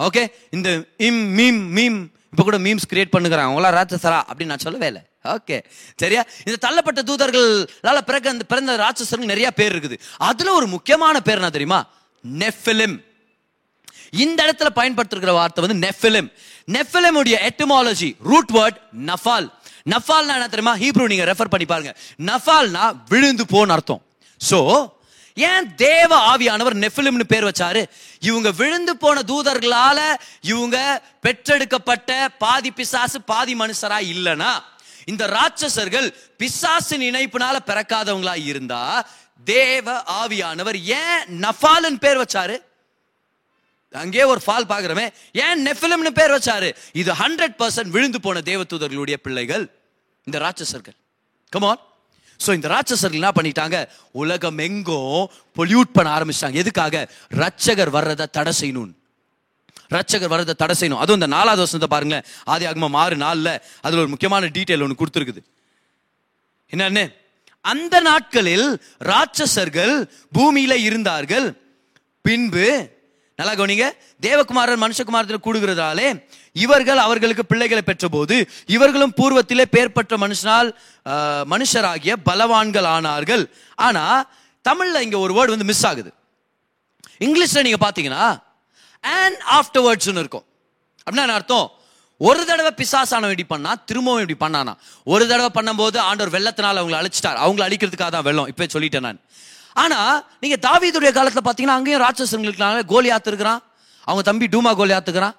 okay? இந்த இம் மீம் மீம். இப்போ கூட மீம்ஸ் கிரியேட் பண்ணுகிறாங்க. அவங்களாம் ராட்சசரா அப்படின்னு நான் சொல்லவே இல்லை. ஓகே. சரியா? இந்த தள்ளப்பட்ட தூதர்களால் பிறகு அந்த பிறந்த ராட்சசர்கள் நிறைய பேர் இருக்குது. அதுல ஒரு முக்கியமான பேர் என்ன தெரியுமா? நெஃபிலிம். இந்த இடத்துல பயன்படுத்துகிற வார்த்தை வந்து நெஃபிலிம். நெஃபிலிம் உடைய எட்டமாலஜி ரூட் வேர்ட் நஃபால். நஃபால்னா என்ன தெரியுமா? ஹீப்ரூ நீங்க ரெஃபர் பண்ணி பாருங்க. நஃபால்னா விழுந்து போன்னு அர்த்தம். ஸோ ஏன் தேவ ஆவியானவர் நெஃபிலிம்னு பேர் வச்சாரு? இவங்க விழுந்து போன தூதர்களால இவங்க பெற்றெடுக்கப்பட்ட பாதி பிசாசு பாதி மனுஷரா இல்லைன்னா இந்த ராட்சசர்கள் பிசாசின் இணைப்பினால பிறக்காதவங்களா இருந்தா தேவ ஆவியானவர் ஏன் நஃபாலன் பேர் வச்சாரு? அங்கே ஒரு ஃபால் பாக்குறமே ஏன் நெஃபிலிம்னு பேர் வச்சாரு? இது ஹண்ட்ரட் பர்சன்ட் விழுந்து போன தேவதூதர்களுடைய பிள்ளைகள் இந்த ராட்சசர்கள். கமான் ஸோ இந்த ராட்சசர்கள் என்ன பண்ணிட்டாங்க? உலகம் எங்கும் பொல்யூட் பண்ண ஆரம்பிச்சிட்டாங்க. எதுக்காக? ரட்சகர் வர்றதை தடை செய்யணும்னு. ரட்சகர் வரதை தடை செய்யணும். அதுவும் இந்த நாலாவது வசனத்தை பாருங்களேன். ஆதி ஆகமம் ஆறு நாளில் அதில் ஒரு முக்கியமான டீட்டெயில் ஒன்று கொடுத்துருக்குது. என்னன்னு? அந்த நாட்களில் ராட்சசர்கள் பூமியில இருந்தார்கள். பின்பு நல்லா கவனிங்க தேவகுமாரன் மனுஷகுமாரத்தில் கூடுகிறதாலே இவர்கள் அவர்களுக்கு பிள்ளைகளை பெற்ற போது இவர்களும் பூர்வத்திலே பேர் பெற்ற மனுஷனால் மனுஷராகிய பலவான்கள் ஆனார்கள். ஆனா தமிழ்ல இங்க ஒரு வேர்டு வந்து மிஸ் ஆகுது. இங்கிலீஷ்ல நீங்க பாத்தீங்கன்னா அண்ட் ஆஃப்டர்வர்ட்ஸ்னு இருக்கும். அப்படின்னா என்ன அர்த்தம்? ஒரு தடவை பிசாசானவன் இப்படி பண்ணா திரும்பவும் இப்படி பண்ணானா. ஒரு தடவை பண்ணும்போது ஆண்டவர் வெள்ளத்தினால அவங்களை அழிச்சிட்டார். அவங்களை அழிக்கிறதுக்காக தான் வெள்ளம். இப்போ சொல்லிட்டேன் நான். ஆனால் நீங்கள் தாவீதுடைய காலத்தில் பார்த்தீங்கன்னா அங்கேயும் ராட்சசங்களுக்கு கோலி இருக்கிறான். அவங்க தம்பி டூமா கோலி ஆத்துக்கிறான்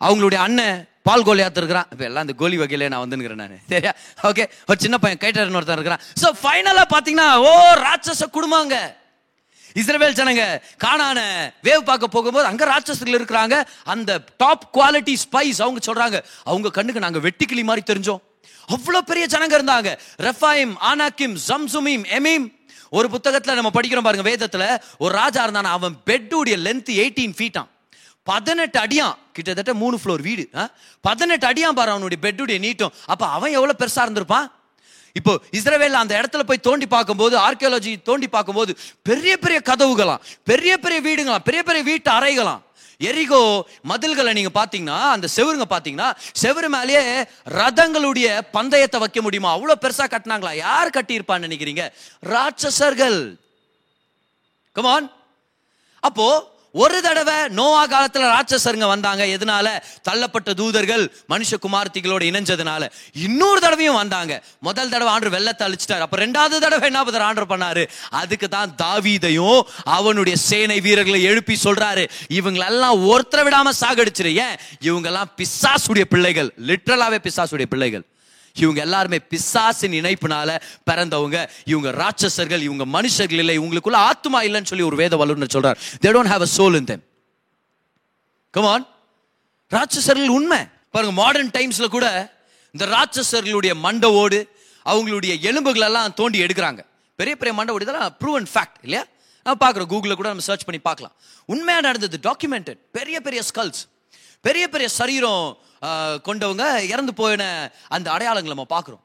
அவங்களுடைய அண்ணன் பால் கோலி இருக்கிறான். இப்போ எல்லாம் இந்த கோலி வகையில நான் வந்துங்கிறேன் நான். சரியா? ஓகே ஒரு சின்ன பையன் கைட்டர் ஒருத்தன் இருக்கிறான். ஸோ ஃபைனலாக பார்த்தீங்கன்னா ஓ ராட்சச குடும்பங்க. இஸ்ரவேல் ஜனங்க காணான வேவ் பார்க்க போகும்போது அங்க ராட்சசர்கள் இருக்கிறாங்க. அந்த டாப் குவாலிட்டி ஸ்பைஸ் அவங்க சொல்றாங்க அவங்க கண்ணுக்கு நாங்க வெட்டிக்கிளி மாதிரி தெரிஞ்சோம். அவ்வளவு பெரிய ஜனங்க இருந்தாங்க. ரெஃபாயிம் ஆனாக்கிம் ஜம்சுமீம் எமீம். ஒரு புத்தகத்துல நம்ம படிக்கிறோம் பாருங்க வேதத்துல ஒரு ராஜா இருந்தானா அவன் பெட்டுடைய லென்த் எயிட்டீன் ஃபீட்டான் பதினெட்டு அடியான் கிட்டத்தட்ட மூணு ஃப்ளோர் வீடு. ஆ? பதினெட்டு அடியான் பாரு அவனுடைய பெட்டுடைய நீட்டம். அப்ப அவன் எவ்வளவு பெருசா இருந்திருப்பான்? இப்போ இஸ்ரவேல் அந்த இடத்துல போய் தோண்டி பார்க்கும்போது ஆர்கியாலஜி தோண்டி பார்க்கும்போது பெரிய பெரிய கதவுகளாம் பெரிய பெரிய வீடுங்களாம் பெரிய பெரிய வீட்டு அறைகளாம். எரிகோ மதில்களை நீங்க பாத்தீங்கன்னா அந்த செவருங்க பாத்தீங்கன்னா செவரு மேலேயே ரதங்களுடைய பந்தயத்தை வைக்க முடியுமா? அவ்வளவு பெருசா கட்டினாங்களா? யார் கட்டியிருப்பான்னு நினைக்கிறீங்க? ராட்சசர்கள். கமான் அப்போ ஒரு தடவை நோவா காலத்தில் ராட்சசருங்க வந்தாங்க. எதனால? தள்ளப்பட்ட தூதர்கள் மனுஷ குமார்த்திகளோட இணைஞ்சதுனால. இன்னொரு தடவையும் வந்தாங்க. முதல் தடவை ஆண்டு வெள்ளத்தை அழிச்சிட்டாரு. அப்போ ரெண்டாவது தடவை என்ன பண்றாரு ஆண்டர் பண்ணாரு. அதுக்கு தான் தாவீதையும் அவனுடைய சேனை வீரர்களை எழுப்பி சொல்றாரு. இவங்களெல்லாம் ஒருத்தரை விடாம சாகடிச்சிரு. ஏன்? இவங்கெல்லாம் பிசாசுடைய பிள்ளைகள். லிட்ரலாவே பிசாசுடைய பிள்ளைகள். இவங்க எல்லாருமே பிசாசின் இணைப்பினால பிறந்தவங்க. இவங்க ராட்சசர்கள் இவங்க மனுஷர்கள் இல்லை. இவங்களுக்குள்ள ஆத்மா இல்லைன்னு சொல்லி ஒரு வேத வல்லுநர் சொல்றார். They don't have a soul in them come on ராட்சசர்கள் உண்மை. பாருங்க மாடர்ன் டைம்ஸ்ல கூட இந்த ராட்சசர்களுடைய மண்டவோடு ஓடு அவங்களுடைய எலும்புகள் எல்லாம் தோண்டி எடுக்கிறாங்க. பெரிய பெரிய மண்டை ஓடு இதெல்லாம் ப்ரூவன் ஃபேக்ட் இல்லையா? நான் பார்க்குறோம் கூகுளில் கூட நம்ம சர்ச் பண்ணி பார்க்கலாம். உண்மையாக நடந்தது டாக்குமெண்டட் பெரிய பெரிய ஸ்கல்ஸ் பெரிய பெரிய சரீரம் கொண்டவங்க இறந்து போயின அந்த அடையாளங்களை நம்ம பார்க்குறோம்.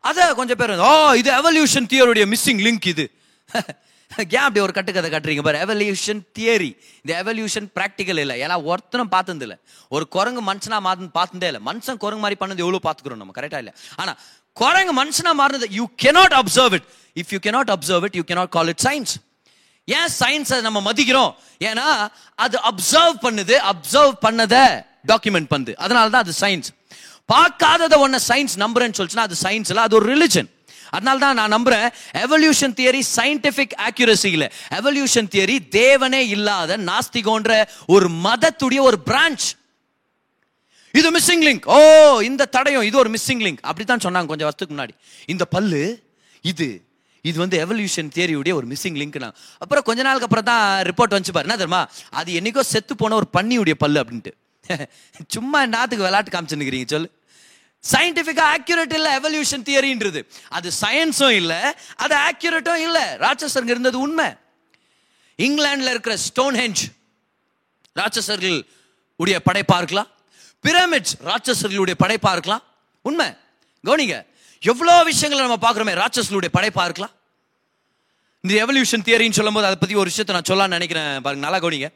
அதை கொஞ்சம் பேர் ஓ இது எவல்யூஷன் தியரியுடைய மிஸ்ஸிங் லிங்க் இது. ஏன் அப்படி ஒரு கட்டுக்கதை கட்டுறீங்க பாரு எவல்யூஷன் தியரி இந்த எவல்யூஷன் ப்ராக்டிக்கல் இல்லை. ஏன்னா ஒருத்தனும் பார்த்தது இல்லை. ஒரு குரங்கு மனுஷனா மாறுந்து பார்த்ததே இல்லை. மனுஷன் குரங்கு மாதிரி பண்ணது எவ்வளோ பார்த்துக்கிறோம் நம்ம கரெக்டாக இல்லை? ஆனால் குரங்கு மனுஷனா மாறுனது you cannot observe it if you cannot observe it you cannot call it science ஏன் சயின்ஸை நம்ம மதிக்கிறோம்? ஏன்னா அது அப்சர்வ் பண்ணுது அப்சர்வ் பண்ணதை டாக்குமெண்ட் பண்ணுது அதனால தான் அது சயின்ஸ் பார்க்காததை ஒன்றை சயின்ஸ் நம்புறேன்னு சொல்லிச்சுன்னா அது சயின்ஸ் இல்லை அது ஒரு ரிலிஜன் அதனால தான் நான் நம்புறேன் எவல்யூஷன் தியரி சயின்டிஃபிக் ஆக்யூரசி இல்லை. எவல்யூஷன் தியரி தேவனே இல்லாத நாஸ்திகோன்ற ஒரு மதத்துடைய ஒரு பிரான்ச் இது மிஸ்ஸிங் லிங்க் ஓ இந்த தடயம் இது ஒரு மிஸ்ஸிங் லிங்க் அப்படித்தான் சொன்னாங்க கொஞ்சம் வருஷத்துக்கு முன்னாடி. இந்த பல்லு இது இது வந்து எவல்யூஷன் தியரியுடைய ஒரு மிஸ்ஸிங் லிங்க் அப்புறம் கொஞ்ச நாளுக்கு அப்புறம் தான் ரிப்போர்ட் வந்துச்சு பாரு. என்ன தெரியுமா? அது என்னைக்கோ செத்து போன ஒரு பன்னியுடைய பல்லு அப்படின்ட்டு. சும்மா நாத்துக்கு விளாட்டு காமிச்சுன்னுக்கிறீங்க சொல்லு. சயின்டிஃபிக்காக ஆக்யூரேட் இல்லை எவல்யூஷன் தியரின்றது அது சயின்ஸும் இல்லை அது ஆக்யூரேட்டும் இல்லை. ராட்சசருங்க இருந்தது உண்மை. இங்கிலாந்தில் இருக்கிற ஸ்டோன் ஹெஞ்ச் ராட்சசர்கள் உடைய படைப்பாக இருக்கலாம் பிரமிட்ஸ் ராட்சசர்களுடைய படைப்பாக இருக்கலாம் உண்மை. கவனிங்க. எவ்வளோ விஷயங்களை நம்ம பார்க்குறோமே ராட்சசர்களுடைய படைப்பாக இருக்கலாம் இந்த எவல்யூஷன் தியரின்னு சொல்லும்போது அதை பற்றி ஒரு விஷயத்தை நான் சொல்லலாம்னு நினைக்கிறேன். பாருங்க நல்லா கவனிங்க.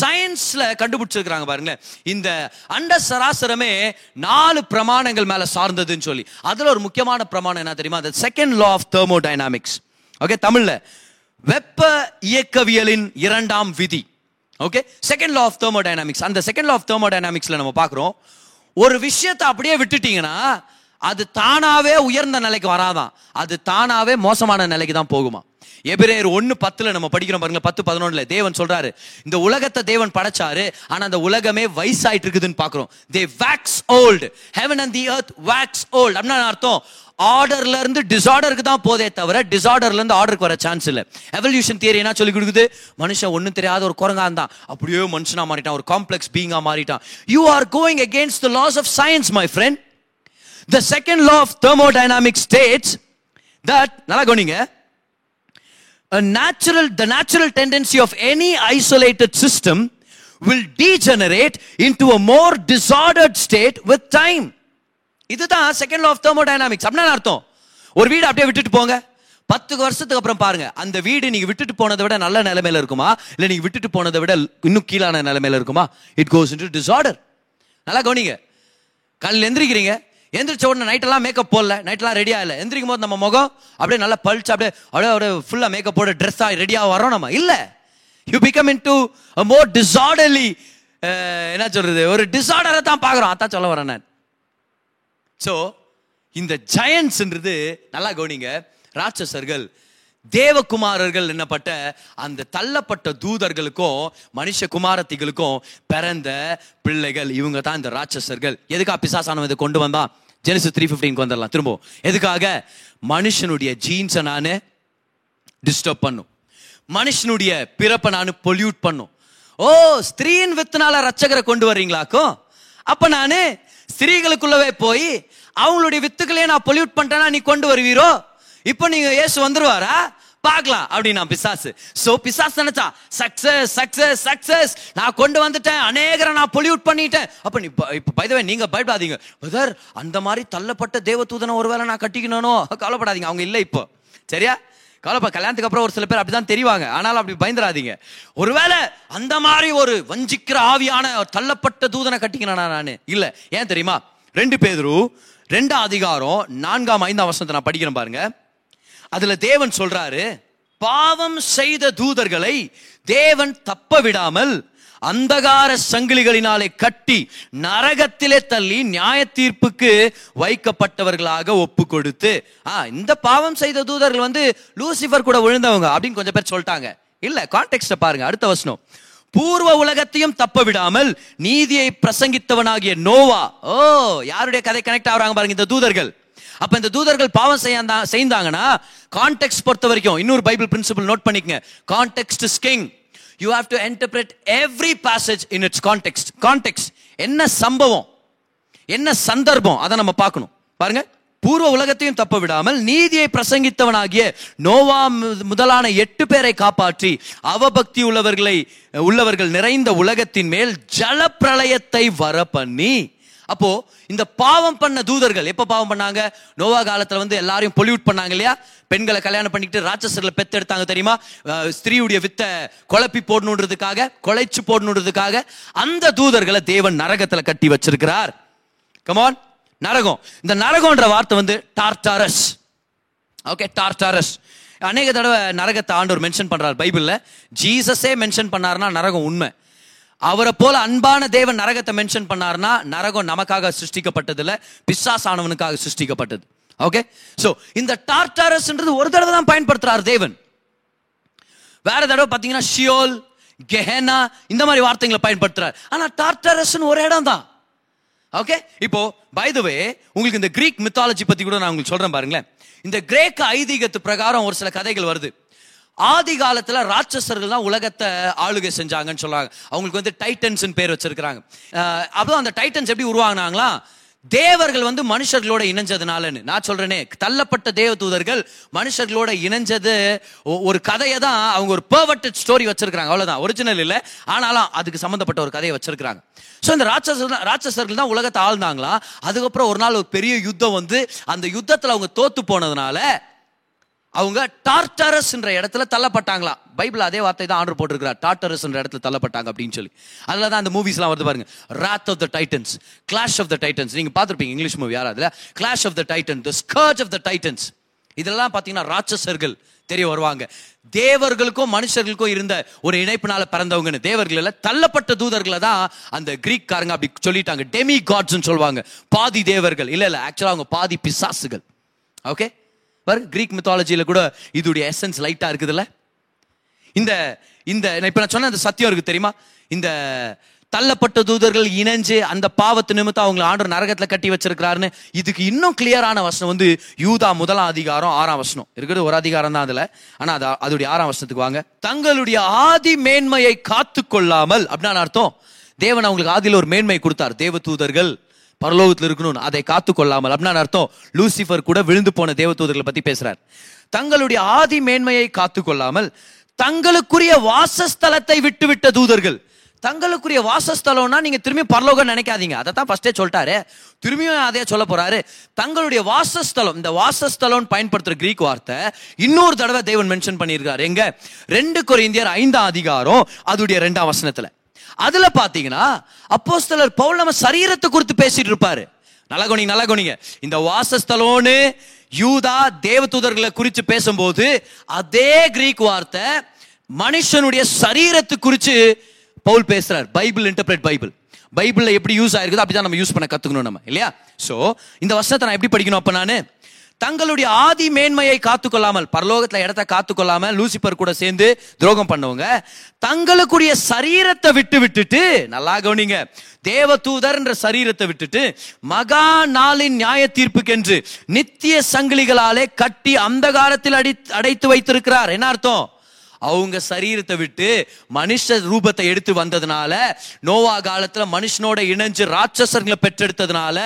சயின்ஸில் கண்டுபிடிச்சிருக்கிறாங்க பாருங்க இந்த அண்ட சராசரமே நாலு பிரமாணங்கள் மேலே சார்ந்ததுன்னு சொல்லி. அதில் ஒரு முக்கியமான பிரமாணம் என்ன தெரியுமா? அந்த second law of thermodynamics okay தமிழில். வெப்ப இயக்கவியலின் இரண்டாம் விதி. Okay second law of thermodynamics அந்த செகண்ட் லா ஆஃப் தெர்மோடைனாமிக்ஸில் நம்ம பார்க்குறோம். ஒரு விஷயத்தை அப்படியே விட்டுட்டீங்கன்னா அது தானாகவே உயர்ந்த நிலைக்கு வராதான். அது தானாகவே மோசமான நிலைக்கு தான் போகுமா? எபிரேயர் ஒன்னு பத்துல நம்ம படிக்கிறோம் பாருங்க பத்து பதினொன்னுல. தேவன் சொல்றாரு இந்த உலகத்தை தேவன் படைச்சாரு ஆனா அந்த உலகமே வயசாயிட்டு இருக்குதுன்னு பாக்குறோம். They wax old heaven and the earth wax old அப்படின்னு அர்த்தம்? ஆர்டர்ல இருந்து டிசார்டருக்கு தான் போதே தவிர டிசார்டர்ல இருந்து ஆர்டருக்கு வர சான்ஸ் இல்ல. எவல்யூஷன் தியரி என்ன சொல்லி கொடுக்குது? மனுஷன் ஒன்றும் தெரியாத ஒரு குரங்கா இருந்தான் அப்படியே மனுஷனா மாறிட்டான் ஒரு காம்ப்ளெக்ஸ் பீங்கா மாறிட்டான். You are going against the laws of science my friend the second law of thermodynamic states that நல்லா கவனிங்க. A natural the natural tendency of any isolated system will degenerate into a more disordered state with time. இதுதான் second law of thermodynamics அப்படின்னா அர்த்தம். ஒரு வீடு அப்படியே விட்டுட்டு போங்க. பத்து வருஷத்துக்கு அப்புறம் பாருங்க. அந்த வீடு நீங்க விட்டுட்டு போனதை விட நல்ல நிலைமையில இருக்குமா? இல்ல நீங்க விட்டுட்டு போனதை விட இன்னும் கீழான நிலைமையில இருக்குமா? இட் கோஸ் இன்டு டிசார்டர் நல்லா கவனிங்க. காலையில் எந்திரிக்கிறீங்க. எந்திரிச்ச உடனே நைட்டெல்லாம் மேக்கப் போடல. நைட்டெல்லாம் ரெடியாக இல்லை. எந்திரிக்கும் போது நம்ம முகம் அப்படியே நல்லா பழிச்சு அப்படியே அப்படியே அப்படியே ஃபுல்லாக மேக்கப் போட ட்ரெஸ் ஆகி ரெடியாக வரோம் நம்ம. இல்லை. You become into more disorderly என்ன சொல்றது? ஒரு டிசார்டரை தான் பார்க்குறோம். அதான் சொல்ல வரேன் நான். ஸோ இந்த ஜயன்ஸ்ன்றது நல்லா கவனிங்க. ராட்சசர்கள் தேவகுமாரர்கள் என்னப்பட்ட அந்த தள்ளப்பட்ட தூதர்களுக்கும் மனுஷ குமாரத்திகளுக்கும் பிறந்த பிள்ளைகள். இவங்க தான் இந்த ராட்சசர்கள். எதுக்கா பிசாசானவன் இதை கொண்டு வந்தா ஜெனிசு த்ரீ ஃபிஃப்டீனுக்கு வந்துடலாம். திரும்ப எதுக்காக? மனுஷனுடைய ஜீன்ஸை நான் டிஸ்டர்ப் பண்ணும். மனுஷனுடைய பிறப்பை நான் பொல்யூட் பண்ணும். ஓ ஸ்திரீன் வித்துனால ரச்சகரை கொண்டு வர்றீங்களாக்கும் அப்ப நானு ஸ்திரீகளுக்குள்ளவே போய் அவங்களுடைய வித்துக்களையே நான் பொல்யூட் பண்ணிட்டேன்னா நீ கொண்டு வருவீரோ? இப்போ நீங்க இயேசு வந்துருவாரா? பார்க்கலாம் அப்படின்னா பிசாசு. சோ பிசாஸ் நினைச்சா சக்சஸ் சக்சஸ் சக்சஸ் நான் கொண்டு வந்துட்டேன். அநேகரை நான் பொலியூட் பண்ணிட்டேன். அப்ப நீ இப்ப பைதவே நீங்க பயப்படாதீங்க. பிரதர் அந்த மாதிரி தள்ளப்பட்ட தேவதூதனை ஒருவேளை நான் கட்டிக்கணும் கவலைப்படாதீங்க. அவங்க இல்லை இப்போ. சரியா? கவலைப்பா கல்யாணத்துக்கு அப்புறம் ஒரு சில பேர் அப்படிதான் தெரிவாங்க. ஆனாலும் அப்படி பயந்துடாதீங்க. ஒருவேளை அந்த மாதிரி ஒரு வஞ்சிக்கிற ஆவியான தள்ளப்பட்ட தூதனை கட்டிக்கணும் நான்? இல்ல. ஏன் தெரியுமா? ரெண்டு பேரும் ரெண்டாம் அதிகாரம் நான்காம் ஐந்தாம் வருஷத்தை நான் படிக்கிறேன் பாருங்க. அதுல தேவன் சொல்றாரு பாவம் செய்த தூதர்களை தேவன் தப்ப விடாமல் அந்தகார சங்கிலிகளினாலே கட்டி நரகத்திலே தள்ளி நியாய தீர்ப்புக்கு வைக்கப்பட்டவர்களாக ஒப்பு கொடுத்து ஆ இந்த பாவம் செய்த தூதர்கள் வந்து லூசிஃபர் கூட விழுந்தவங்க அப்படின்னு கொஞ்சம் பேர் சொல்லிட்டாங்க. இல்ல கான்டெக்ட் பாருங்க அடுத்த வசனம். பூர்வ உலகத்தையும் தப்ப விடாமல் நீதியை பிரசங்கித்தவனாகிய நோவா. ஓ யாருடைய கதை கனெக்ட் ஆகுறாங்க பாருங்க இந்த தூதர்கள். அப்ப இந்த தூதர்கள் பாவம் செய்தாங்கன்னா கான்டெக்ட் பொறுத்த வரைக்கும் இன்னொரு பைபிள் பிரின்சிபல் நோட் பண்ணிக்கங்க. Context is king you have to interpret every passage in its context context என்ன சம்பவம்? என்ன சந்தர்ப்பம்? அதை நம்ம பார்க்கணும். பாருங்க. பூர்வ உலகத்தையும் தப்ப விடாமல் நீதியை பிரசங்கித்தவனாகிய நோவா முதலான எட்டு பேரை காப்பாற்றி அவபக்தி உள்ளவர்களை உள்ளவர்கள் நிறைந்த உலகத்தின் மேல் ஜல பிரளயத்தை வர பண்ணி அப்போ இந்த பாவம் பண்ண தூதர்கள் எப்ப பாவம் பண்ணாங்க? நோவா காலத்துல வந்து எல்லாரையும் பொல்யூட் பண்ணாங்க இல்லையா? பெண்களை கல்யாணம் பண்ணிக்கிட்டு ராட்சசர்ல பெத்து எடுத்தாங்க தெரியுமா ஸ்திரீயுடைய வித்த குழப்பி போடணுன்றதுக்காக கொலைச்சு போடணுன்றதுக்காக அந்த தூதர்களை தேவன் நரகத்துல கட்டி வச்சிருக்கிறார். கமான் நரகம். இந்த நரகம்ன்ற வார்த்தை வந்து டார்டாரஸ் ஓகே டார்டாரஸ் அநேக தடவை நரகத்தை ஆண்டவர் மென்ஷன் பண்றார் பைபிள்ல. ஜீசஸே மென்ஷன் பண்ணாருன்னா நரகம் உண்மை. அவரை போல அன்பான தேவன் நரகத்தை மென்ஷன் பண்ணார்னா நரகம் நமக்காக சிருஷ்டிக்கப்பட்டது பிசாசானவனுக்காக பிசாஸ் சிருஷ்டிக்கப்பட்டது. ஓகே ஸோ இந்த டார்டாரஸ்ன்றது ஒரு தடவை தான் பயன்படுத்துறார் தேவன். வேற தடவை பார்த்தீங்கன்னா ஷியோல் கெஹனா இந்த மாதிரி வார்த்தைகளை பயன்படுத்துறார். ஆனால் டார்டாரஸ்னு ஒரு இடம் தான். ஓகே இப்போ பைதவே உங்களுக்கு இந்த கிரீக் மித்தாலஜி பற்றி கூட நான் உங்களுக்கு சொல்கிறேன் பாருங்களேன். இந்த கிரேக்க ஐதீகத்து பிரகாரம் ஒரு சில கதைகள் வருது. ஆதி காலத்துல ராட்சசர்கள் தான் உலகத்தை ஆளுகை செஞ்சாங்கன்னு சொல்றாங்க. அவங்களுக்கு வந்து டைட்டன்ஸ் பேர் வச்சிருக்கிறாங்க. அப்போ அந்த டைட்டன்ஸ் எப்படி உருவாங்கினாங்களா தேவர்கள் வந்து மனுஷர்களோட இணைஞ்சதுனாலன்னு. நான் சொல்றேனே தள்ளப்பட்ட தேவ தூதர்கள் மனுஷர்களோட இணைஞ்சது ஒ- ஒரு கதையை தான் அவங்க ஒரு பெர்வர்டட் ஸ்டோரி வச்சிருக்காங்க அவ்வளவுதான். ஒரிஜினல் இல்லை. ஆனாலும் அதுக்கு சம்பந்தப்பட்ட ஒரு கதையை வச்சிருக்காங்க ஸோ இந்த ராட்சச ராட்சசர்கள் தான் உலகத்தை ஆழ்ந்தாங்களாம் அதுக்கப்புறம் ஒரு நாள் ஒரு பெரிய யுத்தம் வந்து அந்த யுத்தத்தில் அவங்க தோத்து போனதுனால அவங்க டார்டரஸ் என்ற இடத்துல தள்ளப்பட்டாங்களாம் பைபிள் அதே வார்த்தை தான் ஆர்டர் போட்டிருக்கிறார். டார்டரஸ் என்ற இடத்துல தள்ளப்பட்டாங்க அப்படின்னு சொல்லி. அதில் தான் அந்த மூவிஸ்லாம் வருது பாருங்க. Wrath of the Titans clash of the Titans நீங்கள் பார்த்துருப்பீங்க இங்கிலீஷ் மூவி யாராவது clash of the Titan the scourge of the Titans இதெல்லாம் பார்த்தீங்கன்னா ராட்சசர்கள் தெரிய வருவாங்க. தேவர்களுக்கும் மனுஷர்களுக்கும் இருந்த ஒரு இணைப்பினால பிறந்தவங்கன்னு. தேவர்கள் இல்லை தள்ளப்பட்ட தூதர்களை தான் அந்த கிரீக் காரங்க அப்படி சொல்லிட்டாங்க. டெமி காட்ஸ்ன்னு சொல்லுவாங்க. பாதி தேவர்கள். இல்லை இல்லை ஆக்சுவலாக அவங்க பாதி பிசாசுகள். ஓகே பாரு கிரீக் மித்தாலஜியில கூட இதோடைய எசன்ஸ் லைட்டா இருக்குதுல்ல? இந்த இந்த நான் இப்ப நான் சொன்ன அந்த சத்தியம் இருக்கு தெரியுமா? இந்த தள்ளப்பட்ட தூதர்கள் இணைஞ்சு அந்த பாவத்து நிமித்தம் அவங்களை ஆண்டு நரகத்துல கட்டி வச்சிருக்கிறாருன்னு இதுக்கு இன்னும் கிளியரான வசனம் வந்து யூதா முதலாம் அதிகாரம் ஆறாம் வசனம். இருக்கிறது ஒரு அதிகாரம் தான் அதுல. ஆனா அது அதோடைய ஆறாம் வசனத்துக்கு வாங்க. தங்களுடைய ஆதி மேன்மையை காத்து கொள்ளாமல் அப்படின்னு அர்த்தம்? தேவன் அவங்களுக்கு ஆதியில் ஒரு மேன்மை கொடுத்தார். தேவ தூதர்கள் பரலோகத்தில் இருக்கணும்னு. அதை காத்து கொள்ளாமல் அப்படின்னு அர்த்தம் லூசிஃபர் கூட விழுந்து போன தேவதூதர்களை பத்தி பேசுறார். தங்களுடைய ஆதி மேன்மையை காத்து கொள்ளாமல் தங்களுக்குரிய வாசஸ்தலத்தை விட்டுவிட்ட தூதர்கள். தங்களுக்குரிய வாசஸ்தலம்னா நீங்க திரும்பி பரலோகம் நினைக்காதீங்க. அதை தான் ஃபர்ஸ்டே சொல்லிட்டாரு. திரும்பியும் அதே சொல்ல போறாரு. தங்களுடைய வாசஸ்தலம் இந்த வாசஸ்தலம் பயன்படுத்துற கிரீக் வார்த்தை இன்னொரு தடவை தேவன் மென்ஷன் பண்ணியிருக்காரு. எங்க? ரெண்டு கொரிந்தியர் ஐந்தாம் அதிகாரம் அதுடைய ரெண்டாம் வசனத்துல. அதுல பாத்தீங்கன்னா அப்போஸ்தலர் பவுல் நம்ம சரீரத்தை குறித்து பேசிட்டு இருப்பாரு. நல்ல கவனிங்க இந்த வாசஸ்தலோன்னு யூதா தேவதூதர்களை குறித்து பேசும்போது அதே கிரீக் வார்த்தை மனுஷனுடைய சரீரத்தை குறித்து பவுல் பேசுறார். Bible interpret Bible. பைபிள்ல எப்படி யூஸ் ஆயிருக்குதோ அப்படிதான் நம்ம யூஸ் பண்ண கத்துக்கணும் நம்ம இல்லையா? சோ இந்த வசனத்தை நான் எப்படி படிக்கணும் அப்ப நானு? தங்களுடைய ஆதி மேன்மையை காத்துக்கொள்ளாமல் பரலோகத்தில் இடத்த காத்துக்கொள்ளாமல் லூசிபர் கூட சேர்ந்து துரோகம் பண்ணவங்க தங்களுக்குரிய சரீரத்தை விட்டு விட்டுட்டு நல்லா கவனிங்க தேவதூதர்ன்ற சரீரத்தை விட்டுட்டு மகா நாளின் நியாய தீர்ப்புக்கென்று நித்திய சங்கிலிகளாலே கட்டி அந்த காலத்தில் அடி அடைத்து வைத்திருக்கிறார். என்ன அர்த்தம்? அவங்க சரீரத்தை விட்டு மனுஷ ரூபத்தை எடுத்து வந்ததுனால நோவா காலத்துல மனுஷனோட இணைஞ்சு ராட்சசர்களை பெற்றெடுத்ததுனால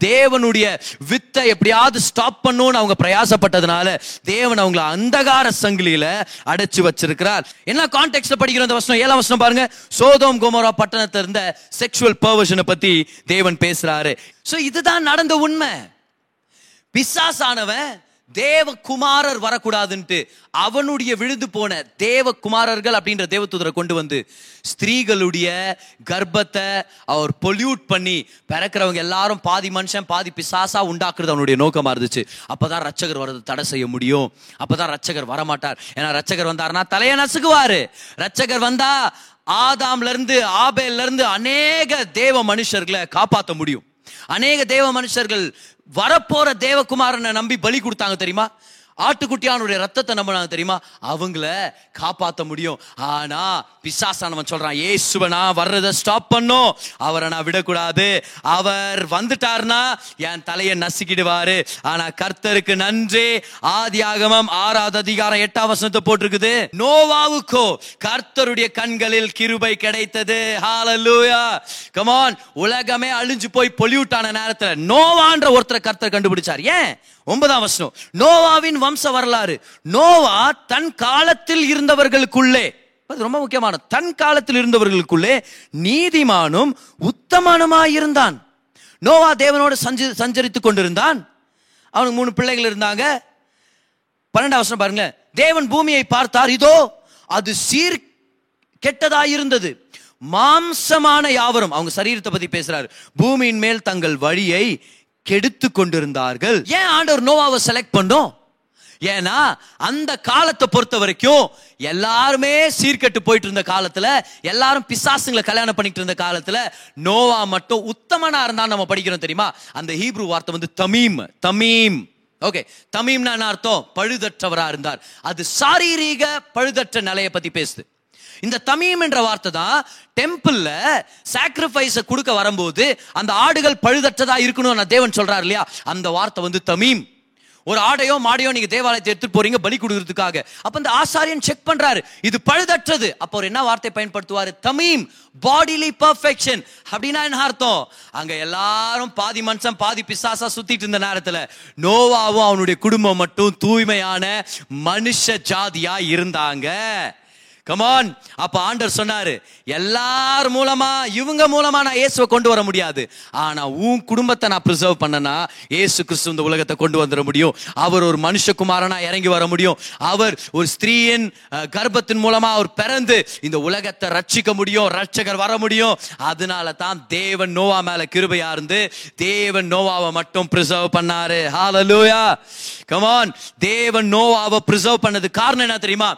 தேவனுடைய வித்தை எப்படியாவது ஸ்டாப் பண்ணணும்னு அவங்க பிரயாசப்பட்டதுனால தேவன் அவங்கள அந்தகார சங்கிலியில அடைச்சு வச்சிருக்கிறார். என்ன கான்டெக்ட்ல படிக்கிற அந்த வசனம்? ஏழாம் வசனம் பாருங்க. சோதோம் கோமரா பட்டணத்தை இருந்த செக்ஷுவல் பர்வர்ஷனை பத்தி தேவன் பேசுறாரு. சோ இதுதான் நடந்த உண்மை. பிசாசானவன் தேவகுமாரர் வரக்கூடாதுன்ட்டு அவனுடைய விழுந்து போன தேவகுமாரர்கள் அப்படின்ற தேவதூதரை கொண்டு வந்து ஸ்திரீகளுடைய கர்ப்பத்தை அவர் பொல்யூட் பண்ணி பிறக்கிறவங்க எல்லாரும் பாதி மனுஷன் பாதி பிசாசா உண்டாக்குறது அவனுடைய நோக்கமா இருந்துச்சு. அப்பதான் ரட்சகர் வர்றது தடை செய்ய முடியும். அப்பதான் ரட்சகர் வரமாட்டார். ஏன்னா ரட்சகர் வந்தாருன்னா தலையை நசுக்குவாரு. ரட்சகர் வந்தா ஆதாம்ல இருந்து ஆபேல இருந்து அநேக தேவ மனுஷர்களை காப்பாற்ற முடியும். அநேக தேவ மனுஷர்கள் வரப்போற தேவகுமாரனை நம்பி பலி கொடுத்தாங்க தெரியுமா? ஆட்டுக்குட்டியானுடைய ரத்தத்தை நம்பினாங்க தெரியுமா? அவங்கள காப்பாத்த முடியும். ஆனா பிசாசானவன் சொல்றான் ஏசுவ நான் வர்றதை ஸ்டாப் பண்ணும். அவரை நான் விடக்கூடாது. அவர் வந்துட்டார்னா என் தலையை நசுக்கிடுவாரு. ஆனா கர்த்தருக்கு நன்றி. ஆதி ஆகமம் ஆறாவது அதிகாரம் எட்டாம் வசனத்தை போட்டிருக்குது. நோவாவுக்கோ கர்த்தருடைய கண்களில் கிருபை கிடைத்தது. ஹாலலூயா கமான் உலகமே அழிஞ்சு போய் பொலியூட்டான ஆன நோவான்ற ஒருத்தரை கர்த்தர் கண்டுபிடிச்சார். ஏன்? ஒன்பதாம் வசனம். நோவாவின் வம்ச வரலாறு. நோவா தன் காலத்தில் இருந்தவர்களுக்குள்ளே அது ரொம்ப முக்கியமான தன் காலத்தில் இருந்தவர்களுக்குள்ளே நீதிமானும் உத்தமனுமாயிருந்தான் நோவா தேவனோடு சஞ்சு சஞ்சரித்துக் கொண்டிருந்தான். அவனுக்கு மூணு பிள்ளைகள் இருந்தாங்க. பன்னெண்டாம் வருஷம் பாருங்க தேவன் பூமியை பார்த்தார் இதோ அது சீர் கெட்டதாயிருந்தது. மாம்சமான யாவரும் அவங்க சரீரத்தை பத்தி பேசுறாரு பூமியின் மேல் தங்கள் வழியை கெடுத்து கொண்டிருந்தார்கள். ஏன் ஆண்டவர் நோவாவை செலக்ட் பண்ணோம்? ஏன்னா அந்த காலத்தை பொறுத்த வரைக்கும் எல்லாருமே சீர்கெட்டு போயிட்டு இருந்த காலத்துல எல்லாரும் பிசாசுங்களை கல்யாணம் பண்ணிட்டு இருந்த காலத்துல நோவா மட்டும் உத்தமனா இருந்தா நம்ம படிக்கிறோம் தெரியுமா? அந்த ஹீப்ரூ வார்த்தை வந்து தமீம் தமீம். ஓகே தமீம்னா என்ன அர்த்தம்? பழுதற்றவரா இருந்தார். அது சாரீரீக பழுதற்ற நிலையை பத்தி பேசுது. இந்த தமீம் என்ற வார்த்தை தான் டெம்பிள்ல சாக்ரிஃபைஸ கொடுக்க வரும்போது அந்த ஆடுகள் பழுதற்றதா இருக்கணும் தேவன் சொல்றாரு இல்லையா? அந்த வார்த்தை வந்து தமீம். ஒரு ஆடையோ மாடையோ நீங்க தேவாலயத்தை எடுத்துட்டு போறீங்க பலி கொடுக்கறதுக்காக. அப்ப இந்த ஆசாரியன் செக் பண்றாரு. இது பழுதற்றது. அப்போ அவர் என்ன வார்த்தை பயன்படுத்துவாரு? தமீம் பாடிலி பர்ஃபெக்ஷன் அப்படின்னா என்ன அர்த்தம்? அங்க எல்லாரும் பாதி மனுஷன் பாதி பிசாசா சுத்திட்டு இருந்த நேரத்துல நோவாவும் அவனுடைய குடும்பம் மட்டும் தூய்மையான மனுஷ ஜாதியா இருந்தாங்க. கமான் அப்ப ஆண்டர் சொன்னாரு எல்லார் மூலமா இவங்க மூலமா நான் இயேசுவை கொண்டு வர முடியாது. ஆனா உன் குடும்பத்தை நான் ப்ரிசர்வ் பண்ணனா இயேசு கிறிஸ்து இந்த உலகத்தை கொண்டு வந்துட முடியும். அவர் ஒரு மனுஷகுமாரனா இறங்கி வர முடியும். அவர் ஒரு ஸ்திரீயின் கர்ப்பத்தின் மூலமா அவர் பிறந்து இந்த உலகத்தை ரட்சிக்க முடியும் ரட்சகர் வர முடியும். அதனால தான் தேவன் நோவா மேல கிருபையா இருந்து தேவன் நோவாவை மட்டும் ப்ரிசர்வ் பண்ணாரு. ஹாலலூயா கமான் தேவன் நோவாவை ப்ரிசர்வ் பண்ணது காரணம் என்ன தெரியுமா?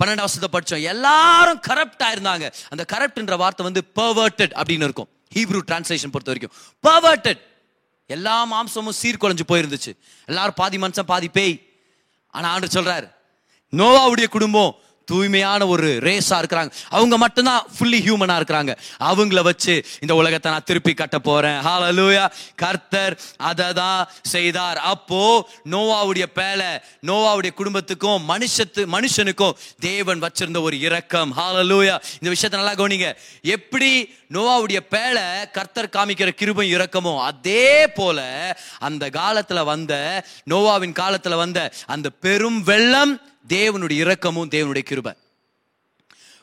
பன்னெண்டாம் வருஷத்தை படிச்சோம். எல்லாரும் கரப்டா இருந்தாங்க அந்த கரப்ட்ன்ற வார்த்தை வந்து பர்வர்டட் அப்படின்னு இருக்கும். ஹீப்ரூ டிரான்ஸ்லேஷன் பொறுத்த வரைக்கும். பர்வர்டட் எல்லா மாம்சமும் சீர்குலைஞ்சு போயிருந்துச்சு. எல்லாரும் பாதி மனுஷன் பாதி பேய். ஆனால் ஆண்டு சொல்கிறார் நோவாவுடைய குடும்பம் தூய்மையான ஒரு ரேஸா இருக்கிறாங்க. அவங்க மட்டும்தான் ஃபுல்லி ஹியூமனா இருக்கிறாங்க. அவங்கள வச்சு இந்த உலகத்தை நான் திருப்பி கட்ட போறேன். அலூயா கர்த்தர் அதை தான் செய்தார். அப்போ நோவாவுடைய பேலை நோவாவுடைய குடும்பத்துக்கும் மனுஷத்து மனுஷனுக்கும் தேவன் வச்சிருந்த ஒரு இரக்கம். அலூயா இந்த விஷயத்த நல்லா கவனிங்க. எப்படி நோவாவுடைய பேலை கர்த்தர் காமிக்கிற கிருபையும் இறக்கமோ அதே போல அந்த காலத்துல வந்த நோவாவின் காலத்துல வந்த அந்த பெரும் வெள்ளம் தேவனுடைய இரக்கமும் தேவனுடைய கிருபை.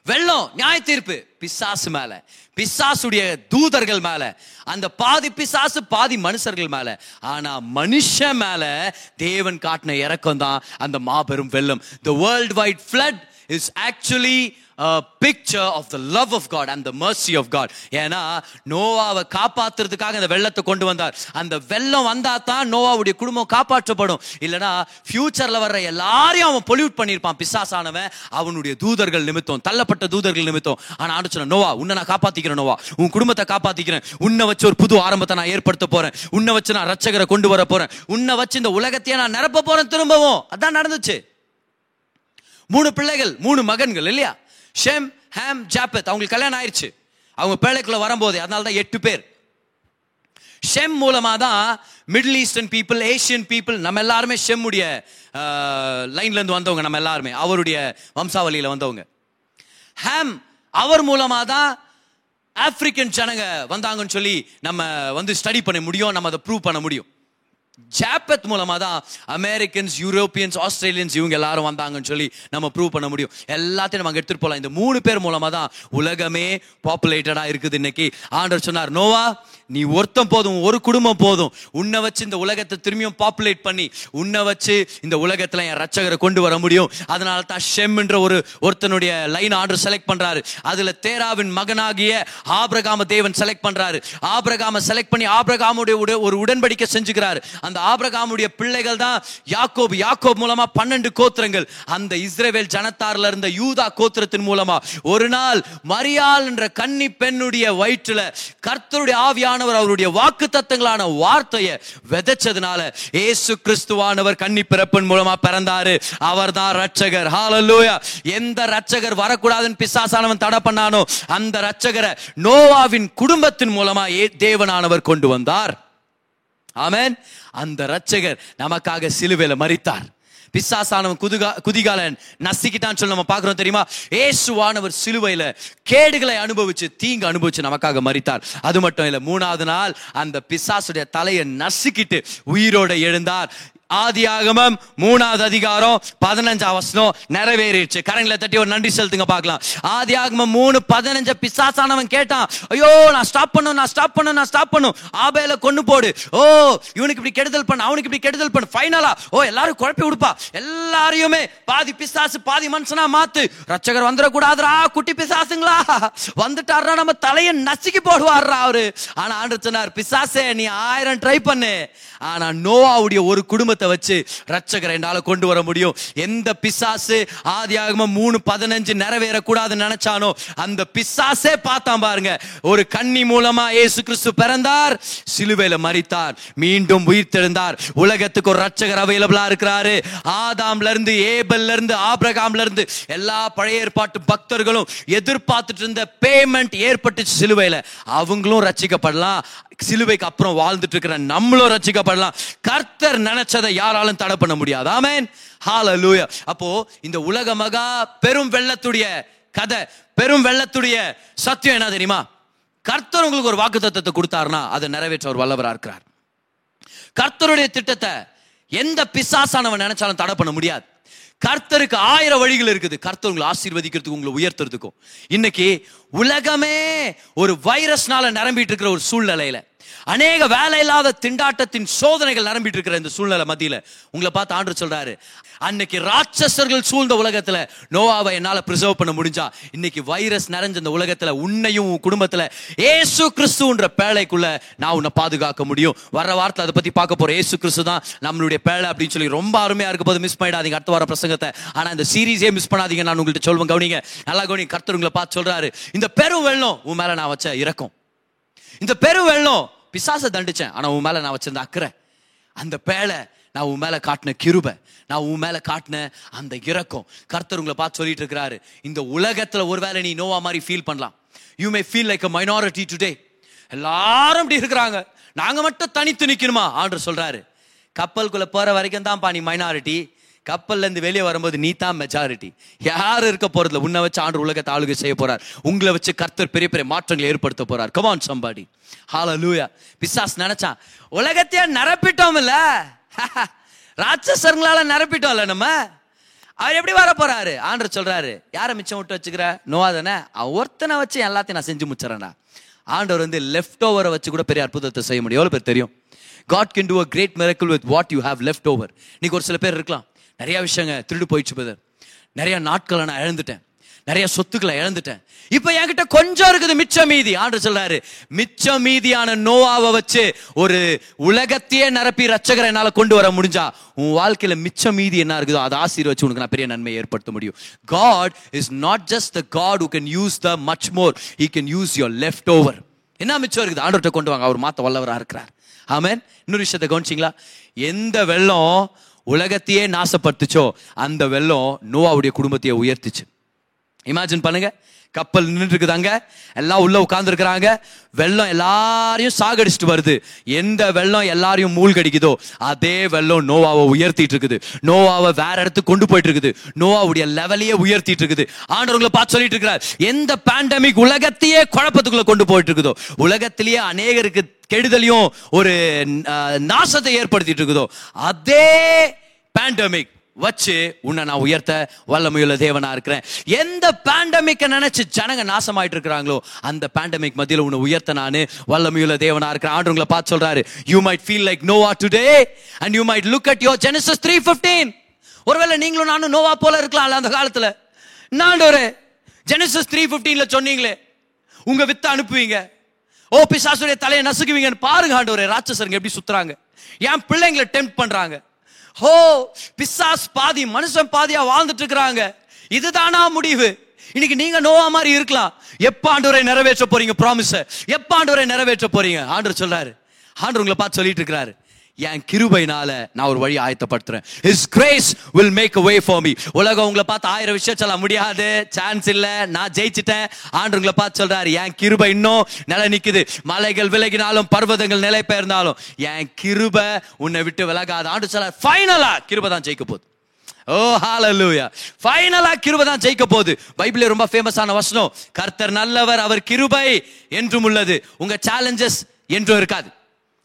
வெள்ளம் நியாய தீர்ப்பு பிசாசு மேல. பிசாசுடைய தூதர்கள் மேல. அந்த பாதி பிசாசு பாதி மனுஷர்கள் மேல. ஆனா மனுஷன் மேல தேவன் காட்டின இறக்கம் தான் அந்த மாபெரும் வெள்ளம். The world wide flood is actually picture of the love of God and the mercy of God ஏன்னா நோவாவை காப்பாத்துறதுக்காக அந்த வெள்ளத்தை கொண்டு வந்தார். அந்த வெள்ளம் வந்தா தான் நோவாவுடைய குடும்பம் காப்பாற்றப்படும். இல்லைனா ஃபியூச்சர்ல வர்ற எல்லாரையும் அவன் பொல்யூட் பண்ணியிருப்பான். பிசாசானவன் அவனுடைய தூதர்கள் நிமித்தம் தள்ளப்பட்ட தூதர்கள் நிமித்தம். ஆனா ஆண்டு சொன்ன நோவா உன்னை நான் காப்பாத்திக்கிறேன் நோவா. உன் குடும்பத்தை காப்பாத்திக்கிறேன். உன்னை வச்சு ஒரு புது ஆரம்பத்தை நான் ஏற்படுத்த போறேன். உன்னை வச்சு நான் ரட்சகரை கொண்டு வர போறேன். உன்னை வச்சு இந்த உலகத்தையே நான் நிரப்ப போறேன் திரும்பவும். அதான் நடந்துச்சு. மூணு பிள்ளைகள் மூணு மகன்கள் இல்லையா? ஷெம் ஹேம் ஜாபத் அவங்களுக்கு கல்யாணம் ஆயிடுச்சு அவங்க பேழைக்குள்ள வரும்போது அதனால தான் எட்டு பேர். ஷெம் மூலமாக தான் middle eastern people Asian people நம்ம எல்லாருமே ஷெம்முடைய லைன்லேருந்து வந்தவங்க நம்ம எல்லாருமே. அவருடைய வம்சாவளியில் வந்தவங்க. ஹேம் அவர் மூலமாக தான் ஆப்பிரிக்கன் ஜனங்க வந்தாங்கன்னு சொல்லி நம்ம வந்து ஸ்டடி பண்ண முடியும் நம்ம அதை ப்ரூவ் பண்ண முடியும். ஜாப்பத் மூலமாக தான் அமெரிக்கன்ஸ் யூரோப்பியன்ஸ் ஆஸ்திரேலியன்ஸ் இவங்க எல்லாரும் வந்தாங்கன்னு சொல்லி நம்ம ப்ரூவ் பண்ண முடியும். எல்லாத்தையும் நம்ம எடுத்துகிட்டு எடுத்துட்டு இந்த மூணு பேர் மூலமாக தான் உலகமே பாப்புலேட்டடாக இருக்குது இன்னைக்கு. ஆண்டர் சொன்னார் நோவா நீ ஒருத்தன் போதும் ஒரு குடும்பம் போதும். உன்னை வச்சு இந்த உலகத்தை திரும்பியும் பாப்புலேட் பண்ணி உன்னை வச்சு இந்த உலகத்தில் என் ரட்சகரை கொண்டு வர முடியும். அதனால தான் ஷெம்ன்ற ஒரு ஒருத்தனுடைய லைன் ஆர்டர் செலக்ட் பண்ணுறாரு அதில் தேராவின் மகனாகிய ஆபிரகாம தேவன் செலக்ட் பண்ணுறாரு ஆபிரகாம செலக்ட் பண்ணி ஆபிரகாமுடைய உட- ஒரு உடன்படிக்கை செஞ்சுக்கிறாரு. அந்த ஆபிரகாமுடைய பிள்ளைகள் தான் யாக்கோப். யாக்கோப் மூலமா பன்னெண்டு கோத்திரங்கள். அந்த இஸ்ரேவேல் ஜனத்தார்ல இருந்த யூதா கோத்திரத்தின் மூலமா ஒரு நாள் மரியாள் என்ற கன்னி பெண்ணுடைய வயிற்றுல கர்த்தருடைய ஆவியானவர் அவருடைய வாக்கு தத்தங்களான வார்த்தையை விதைச்சதுனால இயேசு கிறிஸ்துவானவர் கன்னி பிறப்பின் மூலமா பிறந்தாரு. அவர் தான் ரட்சகர் ஹாலல்லூயா எந்த ரட்சகர் வரக்கூடாதுன்னு பிசாசானவன் தடை பண்ணானோ அந்த ரட்சகரை நோவாவின் குடும்பத்தின் மூலமா ஏ- தேவனானவர் கொண்டு வந்தார். ஆமேன். அந்த ரட்சகர் நமக்காக சிலுவையில மறித்தார் பிசாசானவன் குதுகா குதிகாலன் நசிக்கிட்டான்னு சொல்லி நம்ம பார்க்குறோம் தெரியுமா? ஏசுவானவர் சிலுவையில் கேடுகளை அனுபவிச்சு தீங்கு அனுபவிச்சு நமக்காக மறித்தார் அது மட்டும் இல்லை மூணாவது நாள் அந்த பிசாசுடைய தலையை நசுக்கிட்டு உயிரோட எழுந்தார். ஆதியாகமம் மூணாவது அதிகாரம் பதினஞ்சாம் வசனம் நிறைவேறிடுச்சு. கரங்களை தட்டி ஒரு நன்றி செலுத்துங்க பார்க்கலாம். ஆதியாகமம் மூணு பதினஞ்ச பிசாசானவன் கேட்டான் ஐயோ நான் ஸ்டாப் பண்ணும் நான் ஸ்டாப் பண்ணும் நான் ஸ்டாப் பண்ணும் ஆபேல கொண்டு போடு. ஓ இவனுக்கு இப்படி கெடுதல் பண்ணு அவனுக்கு இப்படி கெடுதல் பண்ணு. ஃபைனலா ஓ எல்லாரும் குழப்பி விடுப்பா எல்லாரையுமே பாதி பிசாசு பாதி மனுஷனா மாத்து. ரட்சகர் வந்துடக்கூடாதுரா குட்டி பிசாசுங்களா? வந்துட்டாருனா நம்ம தலையை நசுக்கி போடுவாருரா அவரு. ஆனா ஆண்டு சொன்னார் பிசாசே நீ ஆயிரம் ட்ரை பண்ணு. ஆனா நோவாவுடைய ஒரு குடும்பத்தை வச்சு ரட்சகரை என்னால் கொண்டு வர முடியும். எந்த பிசாசு ஆதியாகமம் மூணு பதினஞ்சு நிறைவேறக்கூடாதுன்னு நினைச்சானோ அந்த பிசாசே பார்த்தான் பாருங்க. ஒரு கன்னி மூலமா ஏசு கிறிஸ்து பிறந்தார் சிலுவையில மறித்தார் மீண்டும் உயிர் தெழுந்தார். உலகத்துக்கு ஒரு ரட்சகர் அவைலபிளா இருக்கிறாரு. ஆதாம்ல இருந்து ஏபல்ல இருந்து ஆபிரகாம்ல இருந்து எல்லா பழைய ஏற்பாட்டு பக்தர்களும் எதிர்பார்த்துட்டு இருந்த பேமெண்ட் ஏற்பட்டுச்சு சிலுவையில. அவங்களும் ரட்சிக்கப்படலாம் சிலுவைக்கு அப்புறம் வாழ்ந்துட்டு இருக்கிற நம்மளும் ரசிக்கப்படலாம். கர்த்தர் நினைச்சதை யாராலும் தடை பண்ண முடியாது. ஆமேன். ஹalleluya அப்போ இந்த உலக மகா பெரும் வெள்ளத்துடைய கதை பெரும் வெள்ளத்துடைய சத்தியம் என்ன தெரியுமா? கர்த்தர் உங்களுக்கு ஒரு வாக்கு தத்துவத்தை கொடுத்தாருன்னா அதை நிறைவேற்ற ஒரு வல்லவராக இருக்கிறார். கர்த்தருடைய திட்டத்தை எந்த பிசாசானவன் நினைச்சாலும் தடை பண்ண முடியாது. கர்த்தருக்கு ஆயிரம் வழிகள் இருக்குது. கர்த்தர் உங்களை ஆசீர்வதிக்கிறதுக்கு உங்களை உயர்த்துறதுக்கும். இன்னைக்கு உலகமே ஒரு வைரஸ்னால நிரம்பிட்டு இருக்கிற ஒரு சூழ்நிலையில. அநேக வேலை இல்லாத திண்டாட்டத்தின் சோதனைகள் நிரம்பிட்டு இருக்கிற இந்த சூழ்நிலை மத்தியில உங்களை பார்த்து ஆண்டு சொல்றாரு அன்னைக்கு ராட்சசர்கள் சூழ்ந்த உலகத்துல நோவாவை என்னால பிரிசர்வ் பண்ண முடிஞ்சா இன்னைக்கு வைரஸ் நிறைஞ்ச இந்த உலகத்துல உன்னையும் குடும்பத்தில் குடும்பத்துல ஏசு கிறிஸ்துன்ற பேழைக்குள்ள நான் உன்னை பாதுகாக்க முடியும். வர வாரத்தில் அதை பத்தி பார்க்க போறோம். ஏசு கிறிஸ்து தான் நம்மளுடைய பேழை அப்படின்னு சொல்லி ரொம்ப அருமையா இருக்க போது மிஸ் பண்ணிடாதீங்க அடுத்த வார பிரசங்கத்தை. ஆனா இந்த சீரீஸே மிஸ் பண்ணாதீங்க நான் உங்கள்கிட்ட சொல்லுவேன் கவனிங்க. நல்லா கவனிங்க கர்த்தர் உங்களை பார்த்து சொல்றாரு இந்த பெரும் வெள்ளம் உன் மேல நான் வச்ச இறக்கும் இந்த பெரும் வெள்ளம் பிசாசை தண்டிச்சேன். ஆனா உன் மேல நான் வச்சிருந்த அக்கறை. அந்த பேழை நான் உன் மேலே காட்டின கிருபை நான் உன் மேலே காட்டின அந்த இறக்கம் கர்த்தர் உங்களை பார்த்து சொல்லிட்டு இருக்கிறாரு. இந்த உலகத்தில் ஒருவேளை நீ நோவா மாதிரி ஃபீல் பண்ணலாம். You may feel like a minority today எல்லாரும் இப்படி இருக்கிறாங்க. நாங்கள் மட்டும் தனித்து நிற்கணுமா ஆண்டு சொல்கிறாரு கப்பல்குள்ளே போகிற வரைக்கும் தான் நீ மைனாரிட்டி கப்பல்லேருந்து வெளியே வரும்போது நீ தான் மெஜாரிட்டி யார் இருக்க போறதுல உன்னை வச்சு ஆண்டு உலகத்தை ஆளுகை செய்ய போறார். உங்களை வச்சு கர்த்தர் பெரிய பெரிய மாற்றங்களை ஏற்படுத்த போறார். கமான் சம்பாடி ஹால லூயா பிசாஸ் நினைச்சான் உலகத்தையே நிரப்பிட்டோம் இல்ல ராட்சசர்களால நிரப்பிட்டோம்ல நம்ம. அவர் எப்படி வர போறாரு? ஆண்டர் சொல்றாரு யாரை மிச்சம் விட்டு வச்சுக்கிற? நோவா தானே? ஒருத்தனை வச்சு எல்லாத்தையும் நான் செஞ்சு முச்சுறேன்டா ஆண்டவர் வந்து லெஃப்ட் ஓவரை வச்சு கூட பெரிய அற்புதத்தை செய்ய முடியும். எவ்வளோ பேர் தெரியும்? God can do a great miracle with what you have left over இன்னைக்கு ஒரு சில பேர் இருக்கலாம். நிறைய விஷயங்க திருடு போயிடுச்சு பிரதர் நிறைய நாட்களை நான் இழந்துட்டேன். நிறைய சொத்துக்களை இழந்துட்டேன். இப்போ என்கிட்ட கொஞ்சம் இருக்குது மிச்ச மீதி. ஆண்டு சொல்றாரு மிச்ச மீதியான நோவாவை வச்சு ஒரு உலகத்தையே நிரப்பி ரச்சகரை என்னால் கொண்டு வர முடிஞ்சா உன் வாழ்க்கையில மிச்ச மீதி என்ன இருக்குதோ அதை ஆசீர்வச்சு உனக்கு நான் பெரிய நன்மையை ஏற்படுத்த முடியும். God is not just the God who can use the much more he can use your left over என்ன மிச்சம் இருக்குது? ஆண்டவர்கிட்ட கொண்டு வாங்க. அவர் மாத்த வல்லவராக இருக்கிறார். ஆமேன் இன்னொரு விஷயத்தை கவனிச்சிங்களா? எந்த வெள்ளம் உலகத்தையே நாசப்படுத்துச்சோ அந்த வெள்ளம் நோவாவுடைய குடும்பத்தையே உயர்த்துச்சு. இமேஜின் பண்ணுங்க கப்பல் நின்று இருக்குது எல்லாம் உள்ள உட்கார்ந்துருக்கிறாங்க. வெள்ளம் எல்லாரையும் சாகடிச்சிட்டு வருது. எந்த வெள்ளம் எல்லாரையும் மூழ்கடிக்குதோ அதே வெள்ளம் நோவாவை உயர்த்திட்டு இருக்குது நோவாவை வேற இடத்துக்கு கொண்டு போயிட்டு இருக்குது நோவாவுடைய லெவலையே உயர்த்திட்டு இருக்குது ஆண்டவர்களை பார்த்து சொல்லிட்டு இருக்கிறார் எந்த பேண்டமிக் உலகத்தையே குழப்பத்துக்குள்ள கொண்டு போயிட்டு இருக்குதோ உலகத்திலேயே அநேகருக்கு கெடுதலையும் ஒரு நாசத்தை ஏற்படுத்திட்டு இருக்குதோ அதே பேண்டமிக் வச்சு உன்னை நான் உயர்த்த வல்லமையுள்ள தேவனா இருக்கிறேன். எந்த பேண்டமிக்க நினைச்சு ஜனங்க நாசமாயிட்டு இருக்கிறாங்களோ அந்த பேண்டமிக் மத்தியில் உன்னை உயர்த்த நானு வல்லமையுள்ள தேவனா இருக்கிறேன். ஆண்டு பார்த்து சொல்றாரு you might feel like Noah today and you might look at your Genesis three fifteen ஒருவேளை நீங்களும் நானும் நோவா போல இருக்கலாம்ல அந்த காலத்தில்? நான் ஒரு ஜெனசஸ் த்ரீ ஃபிஃப்டீனில் சொன்னீங்களே உங்க வித்தை அனுப்புவீங்க. ஓ பிசாசுடைய தலையை நசுக்குவீங்கன்னு பாருங்க ஆண்டவரே ராட்சசருங்க எப்படி சுத்துறாங்க. என் பிள்ளைங்களை டெம்ப் பண்றாங்க. ஹோ பிசாஸ் பாதி மனுஷன் பாதியா வாழ்ந்துட்டு இருக்கிறாங்க இதுதானா முடிவு? இன்னைக்கு நீங்க நோவா மாதிரி இருக்கலாம். எப்ப ஆண்டவரை நிறைவேற்ற போறீங்க ப்ராமிஸ எப்ப ஆண்டவரை நிறைவேற்ற போறீங்க? ஆண்டவர் சொல்றாரு. ஆண்டவர் உங்களை பார்த்து சொல்லிட்டு இருக்கிறாரு. என் கிருபைனால நான் ஒரு வழி ஆயத்தப்படுத்துறேன். His grace will make a way for me உலகம் உங்களை பார்த்து ஆயிரம் விஷயம் சொல்ல முடியாது. சான்ஸ் இல்லை. நான் ஜெயிச்சிட்டேன். ஆண்டு உங்களை பார்த்து சொல்றாரு என் கிருபை இன்னும் நிலை நிற்குது மலைகள் விலகினாலும் பர்வதங்கள் நிலை பெயர்ந்தாலும் என் கிருபை உன்னை விட்டு விலகாது. ஆண்டு சொல்ல ஃபைனலா கிருபை தான் ஜெயிக்க போகுது. ஓ ஹாலலூயா ஃபைனலா கிருபை தான் ஜெயிக்க போகுது. பைபிள்ல ரொம்ப ஃபேமஸான வசனம். கர்த்தர் நல்லவர் அவர் கிருபை என்றும் உள்ளது. உங்க சேலஞ்சஸ் என்றும் இருக்காது.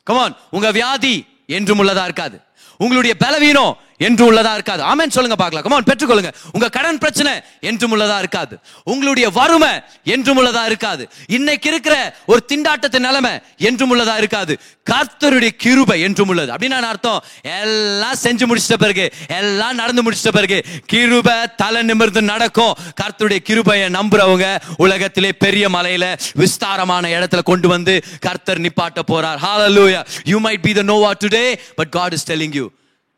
கமான் உங்க வியாதி என்றும் உள்ளதா இருக்காது. உங்களுடைய பலவீனம் என்று உள்ளதா இருக்காது. ஆமேன் சொல்லுங்க பார்க்கலாம். கமான் பெற்றுக்கொள்ளுங்க. உங்க கடன் பிரச்சனை என்றும் உள்ளதா இருக்காது. உங்களுடைய வறுமை என்றும் உள்ளதா இருக்காது. இன்னைக்கு இருக்கிற ஒரு திண்டாட்டத்தின் நிலைமை என்றும் உள்ளதா இருக்காது. கர்த்தருடைய கிருபை என்றும் உள்ளது. அப்படின்னு அர்த்தம்? எல்லாம் செஞ்சு முடிச்சிட்ட பிறகு எல்லாம் நடந்து முடிச்சிட்ட பிறகு கிருபை தலை நிமிர்ந்து நடக்கும். கர்த்தருடைய கிருபையை நம்புறவங்க உலகத்திலே பெரிய மலையில விஸ்தாரமான இடத்துல கொண்டு வந்து கர்த்தர் நிப்பாட்ட போறார். ஹalleluya you might be the nova today but god is telling you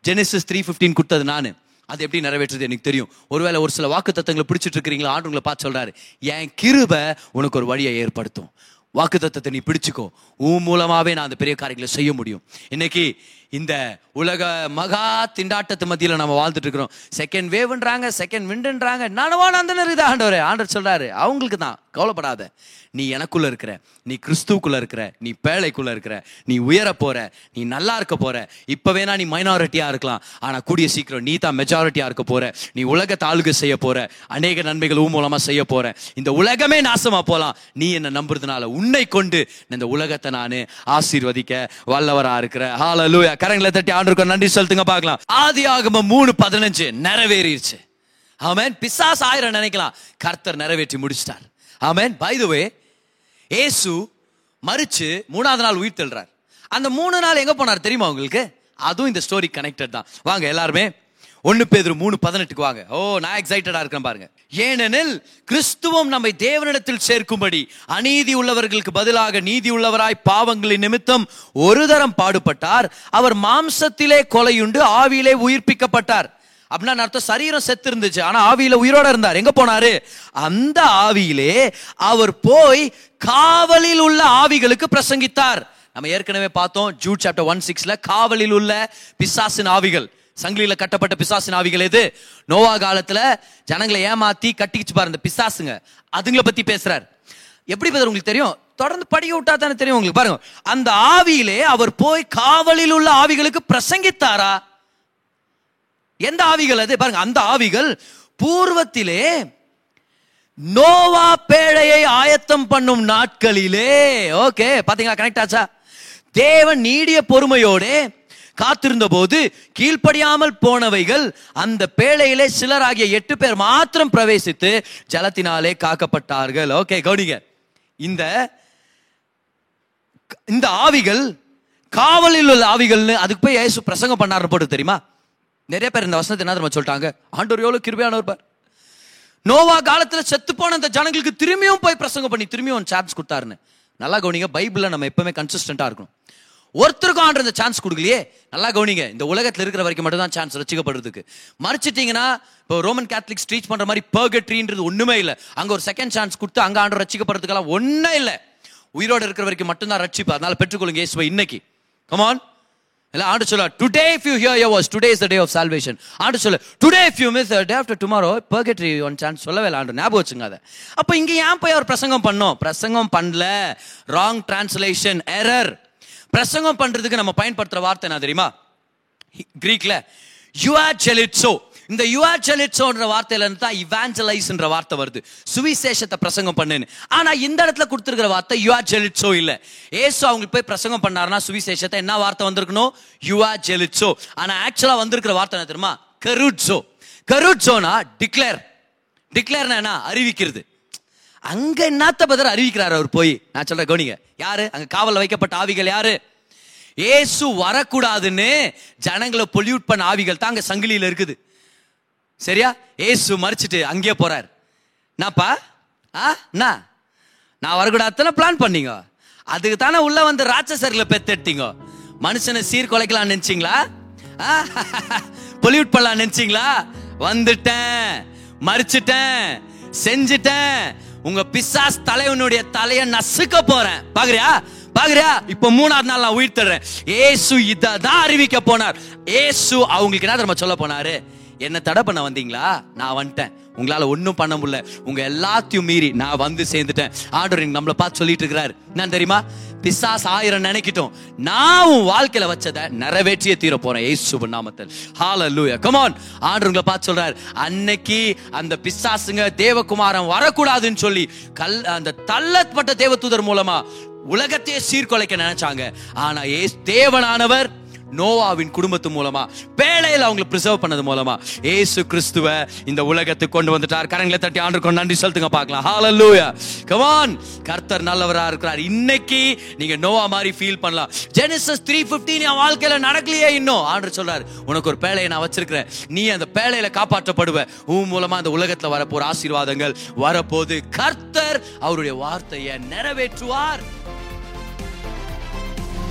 Genesis three fifteen கொடுத்தது நான். அது எப்படி நிறைவேற்றுறது எனக்கு தெரியும். ஒருவேளை ஒரு சில வாக்கு தத்தங்களை பிடிச்சிட்டு இருக்கிறீங்களா ஆண்டு உங்களை பார்த்து சொல்றாரு என் கிருபை உனக்கு ஒரு வழியை ஏற்படுத்தும். வாக்கு தத்தத்தை நீ பிடிச்சிக்கோ. உன் மூலமாகவே நான் அந்த பெரிய காரியங்களை செய்ய முடியும். இன்னைக்கு இந்த உலக மகா திண்டாட்டத்து மத்தியில் நம்ம வாழ்ந்துட்டு இருக்கிறோம். செகண்ட் வேவ்ன்றாங்க செகண்ட் விண்டுன்றாங்க நானவா நந்தனர் இது ஆண்டவர். ஆண்டவர் சொல்றாரு அவங்களுக்கு தான். கவலைப்படாத. நீ எனக்குள்ள இருக்கிற நீ கிறிஸ்துவுக்குள்ள இருக்கிற நீ பேழைக்குள்ள இருக்கிற நீ உயர போற நீ நல்லா இருக்க போற. இப்ப வேணா நீ மைனாரிட்டியா இருக்கலாம். ஆனா கூடிய சீக்கிரம் நீ தான் மெஜாரிட்டியா இருக்க போற. நீ உலகத்தை ஆளுகை செய்ய போற. அநேக நன்மைகள் ஊ மூலமா செய்ய போற. இந்த உலகமே நாசமா போலாம். நீ என்ன நம்புறதுனால உன்னை கொண்டு இந்த உலகத்தை நான் ஆசீர்வதிக்க வல்லவரா இருக்கிற. ஹாலலூயா கரங்களை தட்டி ஆண்டுக்கு நன்றி செலுத்துங்க பார்க்கலாம். ஆதி ஆகம மூணு பதினஞ்சு நிறைவேறிடுச்சு ஆமேன். பிசாஸ் ஆயிரம் நினைக்கலாம். கர்த்தர் நிறைவேற்றி முடிச்சிட்டார். ஆமேன். பை த வே ஏசு மறிச்சு மூணாவது நாள் உயிர் தெள்றார் அந்த மூணு நாள் எங்க போனார் தெரியுமா உங்களுக்கு? அதுவும் இந்த ஸ்டோரி கனெக்டட் தான். வாங்க எல்லாருமே ஒன்று பேர் மூணு பதினெட்டுக்கு வாங்க. ஓ நான் எக்ஸைட்டடாக இருக்கேன் பாருங்க. ஏனெனில் கிறிஸ்துவம் நம்மை தேவனிடத்தில் சேர்க்கும்படி அநீதி உள்ளவர்களுக்கு பதிலாக நீதி உள்ளவராய் பாவங்களின் நிமித்தம் ஒரு தரம் பாடுபட்டார். அவர் மாம்சத்திலே கொலையுண்டு ஆவியிலே உயிர்ப்பிக்கப்பட்டார். அப்படின்னா அர்த்தம் சரீரம் செத்து இருந்துச்சு ஆனா ஆவியில உயிரோட இருந்தார். எங்க போனாரு? அந்த ஆவியிலே அவர் போய் காவலில் உள்ள ஆவிகளுக்கு பிரசங்கித்தார். நம்ம ஏற்கனவே பார்த்தோம் ஜூட் சாப்டர் ஒன் சிக்ஸ்ல காவலில் உள்ள பிசாசின் ஆவிகள். சங்கிலியில கட்டப்பட்ட பிசாசின் ஆவிகள் எது? நோவா காலத்துல ஜனங்களை ஏமாத்தி கட்டிக்கிச்சு பாரு இந்த பிசாசுங்க. அதுங்களை பத்தி பேசுகிறார் எப்படி பதில் உங்களுக்கு தெரியும்? தொடர்ந்து படிக்க விட்டா தானே தெரியும் உங்களுக்கு? பாருங்க. அந்த ஆவியிலே அவர் போய் காவலில் உள்ள ஆவிகளுக்கு பிரசங்கித்தாரா? எந்த ஆவிகள் அது? பாருங்க அந்த ஆவிகள் பூர்வத்திலே நோவா பேழையை ஆயத்தம் பண்ணும் நாட்களிலே. ஓகே பாத்தீங்களா? கனெக்ட் ஆச்சா? தேவன் நீடிய பொறுமையோடு காத்திருந்த போது கீழ்ப்படியாமல் போனவைகள் அந்த பேழையிலே சிலராகிய எட்டு பேர் மாத்திரம் பிரவேசித்து ஜலத்தினாலே காக்கப்பட்டார்கள். ஓகே கவுனிங்க. இந்த இந்த ஆவிகள் காவலில் உள்ள ஆவிகள்னு அதுக்கு போய் ஏசு பிரசங்கம் பண்ணார் போட்டு தெரியுமா? நிறைய பேர் இந்த வசனத்தை என்ன தெரியுமா சொல்லிட்டாங்க? ஆண்டோர் எவ்வளோ கிருபையானவர் பார். நோவா காலத்தில் செத்து போன அந்த ஜனங்களுக்கு திரும்பியும் போய் பிரசங்கம் பண்ணி திரும்பியும் சான்ஸ் கொடுத்தாருன்னு. நல்லா கவனிங்க பைபிளில் நம்ம எப்பவுமே கன்சிஸ்டண்ட்டாக இருக்கணும். ஒருத்தருக்கும் ஆண்டு இந்த சான்ஸ் கொடுக்கலையே. நல்லா கவனிங்க இந்த உலகத்தில் இருக்கிற வரைக்கும் மட்டும் தான் சான்ஸ் ரசிக்கப்படுறதுக்கு. மறைச்சிட்டீங்கன்னா இப்போ ரோமன் கேத்லிக்ஸ் ட்ரீச் பண்ற மாதிரி பர்கட்ரின்றது ஒண்ணுமே இல்லை. அங்க ஒரு செகண்ட் சான்ஸ் கொடுத்து அங்க ஆண்டு ரசிக்கப்படுறதுக்கெல்லாம் ஒன்றும் இல்லை. உயிரோட இருக்கிற வரைக்கும் மட்டும்தான் ரட்சிப்பு. அதனால பெற்றுக்கொள்ளுங்க இயேசுவை இன்னைக்கு. கமான் இல்லை ஆண்டு சொல்ல today if you hear your today is the day of salvation ஆண்டு சொல்ல today if you miss day after tomorrow purgatory one chance சொல்லவே இல்லை ஆண்டு. ஞாபகம் வச்சுங்க அதை. அப்போ இங்கே ஏன் போய் அவர் பிரசங்கம் பண்ணோம்? பிரசங்கம் பண்ணல. ராங் டிரான்ஸ்லேஷன் எரர் பிரசங்கம் பண்றதுக்கு நம்ம பயன்படுத்துற வார்த்தை என்ன தெரியுமா? கிரீக்ல யுஆர் ஜெலிட்ஸோ இந்த யுஆர் ஜெலிட்ஸோன்ற வார்த்தையில இருந்து தான் இவாஞ்சலைஸ்ன்ற வார்த்தை வருது. சுவிசேஷத்தை பிரசங்கம் பண்ணுன்னு. ஆனா இந்த இடத்துல கொடுத்துருக்கிற வார்த்தை யுஆர் ஜெலிட்ஸோ இல்ல. ஏசு அவங்களுக்கு போய் பிரசங்கம் பண்ணாருன்னா சுவிசேஷத்தை என்ன வார்த்தை வந்திருக்கணும்? யுஆர் ஜெலிட்ஸோ ஆனா ஆக்சுவலா வந்திருக்கிற வார்த்தை என்ன தெரியுமா? கருட்ஸோ கருட்ஸோனா டிக்ளேர் டிக்ளேர்னா என்ன? அறிவிக்கிறது. அங்க என்னத்த பதர் அறிவிக்கிறார் அவர் போய்? நான் சொல்றேன் கவனிங்க. யாரு? அங்க காவல் வைக்கப்பட்ட ஆவிகள் யாரு? ஏசு வரக்கூடாதுன்னு ஜனங்களை பொல்யூட் பண்ண ஆவிகள் தான் அங்க சங்கிலியில இருக்குது. சரியா? ஏசு மறிச்சிட்டு அங்கேயே போறார். என்னப்பா? ஆ? என்ன? நான் வரக்கூடாதுன்னு பிளான் பண்ணீங்க? அதுக்கு தானே உள்ள வந்து ராட்சசர்களை பெத்தெடுத்தீங்க? மனுஷனை சீர்குலைக்கலாம் நினைச்சீங்களா? பொல்யூட் பண்ணலாம் நினைச்சீங்களா? வந்துட்டேன். மறிச்சிட்டேன். செஞ்சிட்டேன். உங்க பிசாஸ் தலைவனுடைய தலையை நசுக்க போறேன். பாக்குறியா? பாக்குறியா? இப்ப மூணாவது நாள் நான் உயிர் தர்றேன் ஏசு இதான் அறிவிக்க போனார். ஏசு அவங்களுக்கு என்ன தெரியுமா சொல்ல போனாரு? என்ன தடை பண்ண வந்தீங்களா? நான் வந்துட்டேன். உங்களால ஒன்றும் பண்ண முடியல. உங்க எல்லாத்தையும் மீறி நான் வந்து சேர்ந்துட்டேன். ஆண்டவர் நம்மளை பார்த்து சொல்லிட்டு இருக்கிறாரு. என்ன தெரியுமா? பிசாஸ் ஆயிரம் நினைக்கிட்டோம். நான் உன் வாழ்க்கையில வச்சதை நிறைவேற்றியே தீர போறேன். ஏசு நாமத்தில். ஹால come கமான் ஆண்டவர் உங்களை பார்த்து சொல்றாரு. அன்னைக்கு அந்த பிசாசுங்க தேவகுமாரன் வரக்கூடாதுன்னு சொல்லி கல் அந்த தள்ளப்பட்ட தேவதூதர் மூலமா உலகத்தையே சீர்குலைக்க நினைச்சாங்க. ஆனா ஏ தேவனானவர் நோவாவின் குடும்பத்து மூலமா வேலையில் அவங்களை பிரிசர்வ் பண்ணது மூலமா ஏசு கிறிஸ்துவ இந்த உலகத்துக்கு கொண்டு வந்துட்டார். கரங்களை தட்டி ஆண்டு நன்றி செலுத்துங்க பார்க்கலாம். ஹalleluya கமான் கர்த்தர் நல்லவரா இருக்கிறார். இன்னைக்கு நீங்க நோவா மாதிரி ஃபீல் பண்ணலாம். ஜெனிசஸ் 3:15 என் வாழ்க்கையில நடக்கலையே இன்னும். ஆண்டு சொல்றாரு உனக்கு ஒரு பேழையை நான் வச்சிருக்கிறேன். நீ அந்த பேழையில காப்பாற்றப்படுவ. உன் மூலமா அந்த உலகத்துல வரப்போற ஆசீர்வாதங்கள் வரப்போது கர்த்தர் அவருடைய வார்த்தையை நிறைவேற்றுவார்.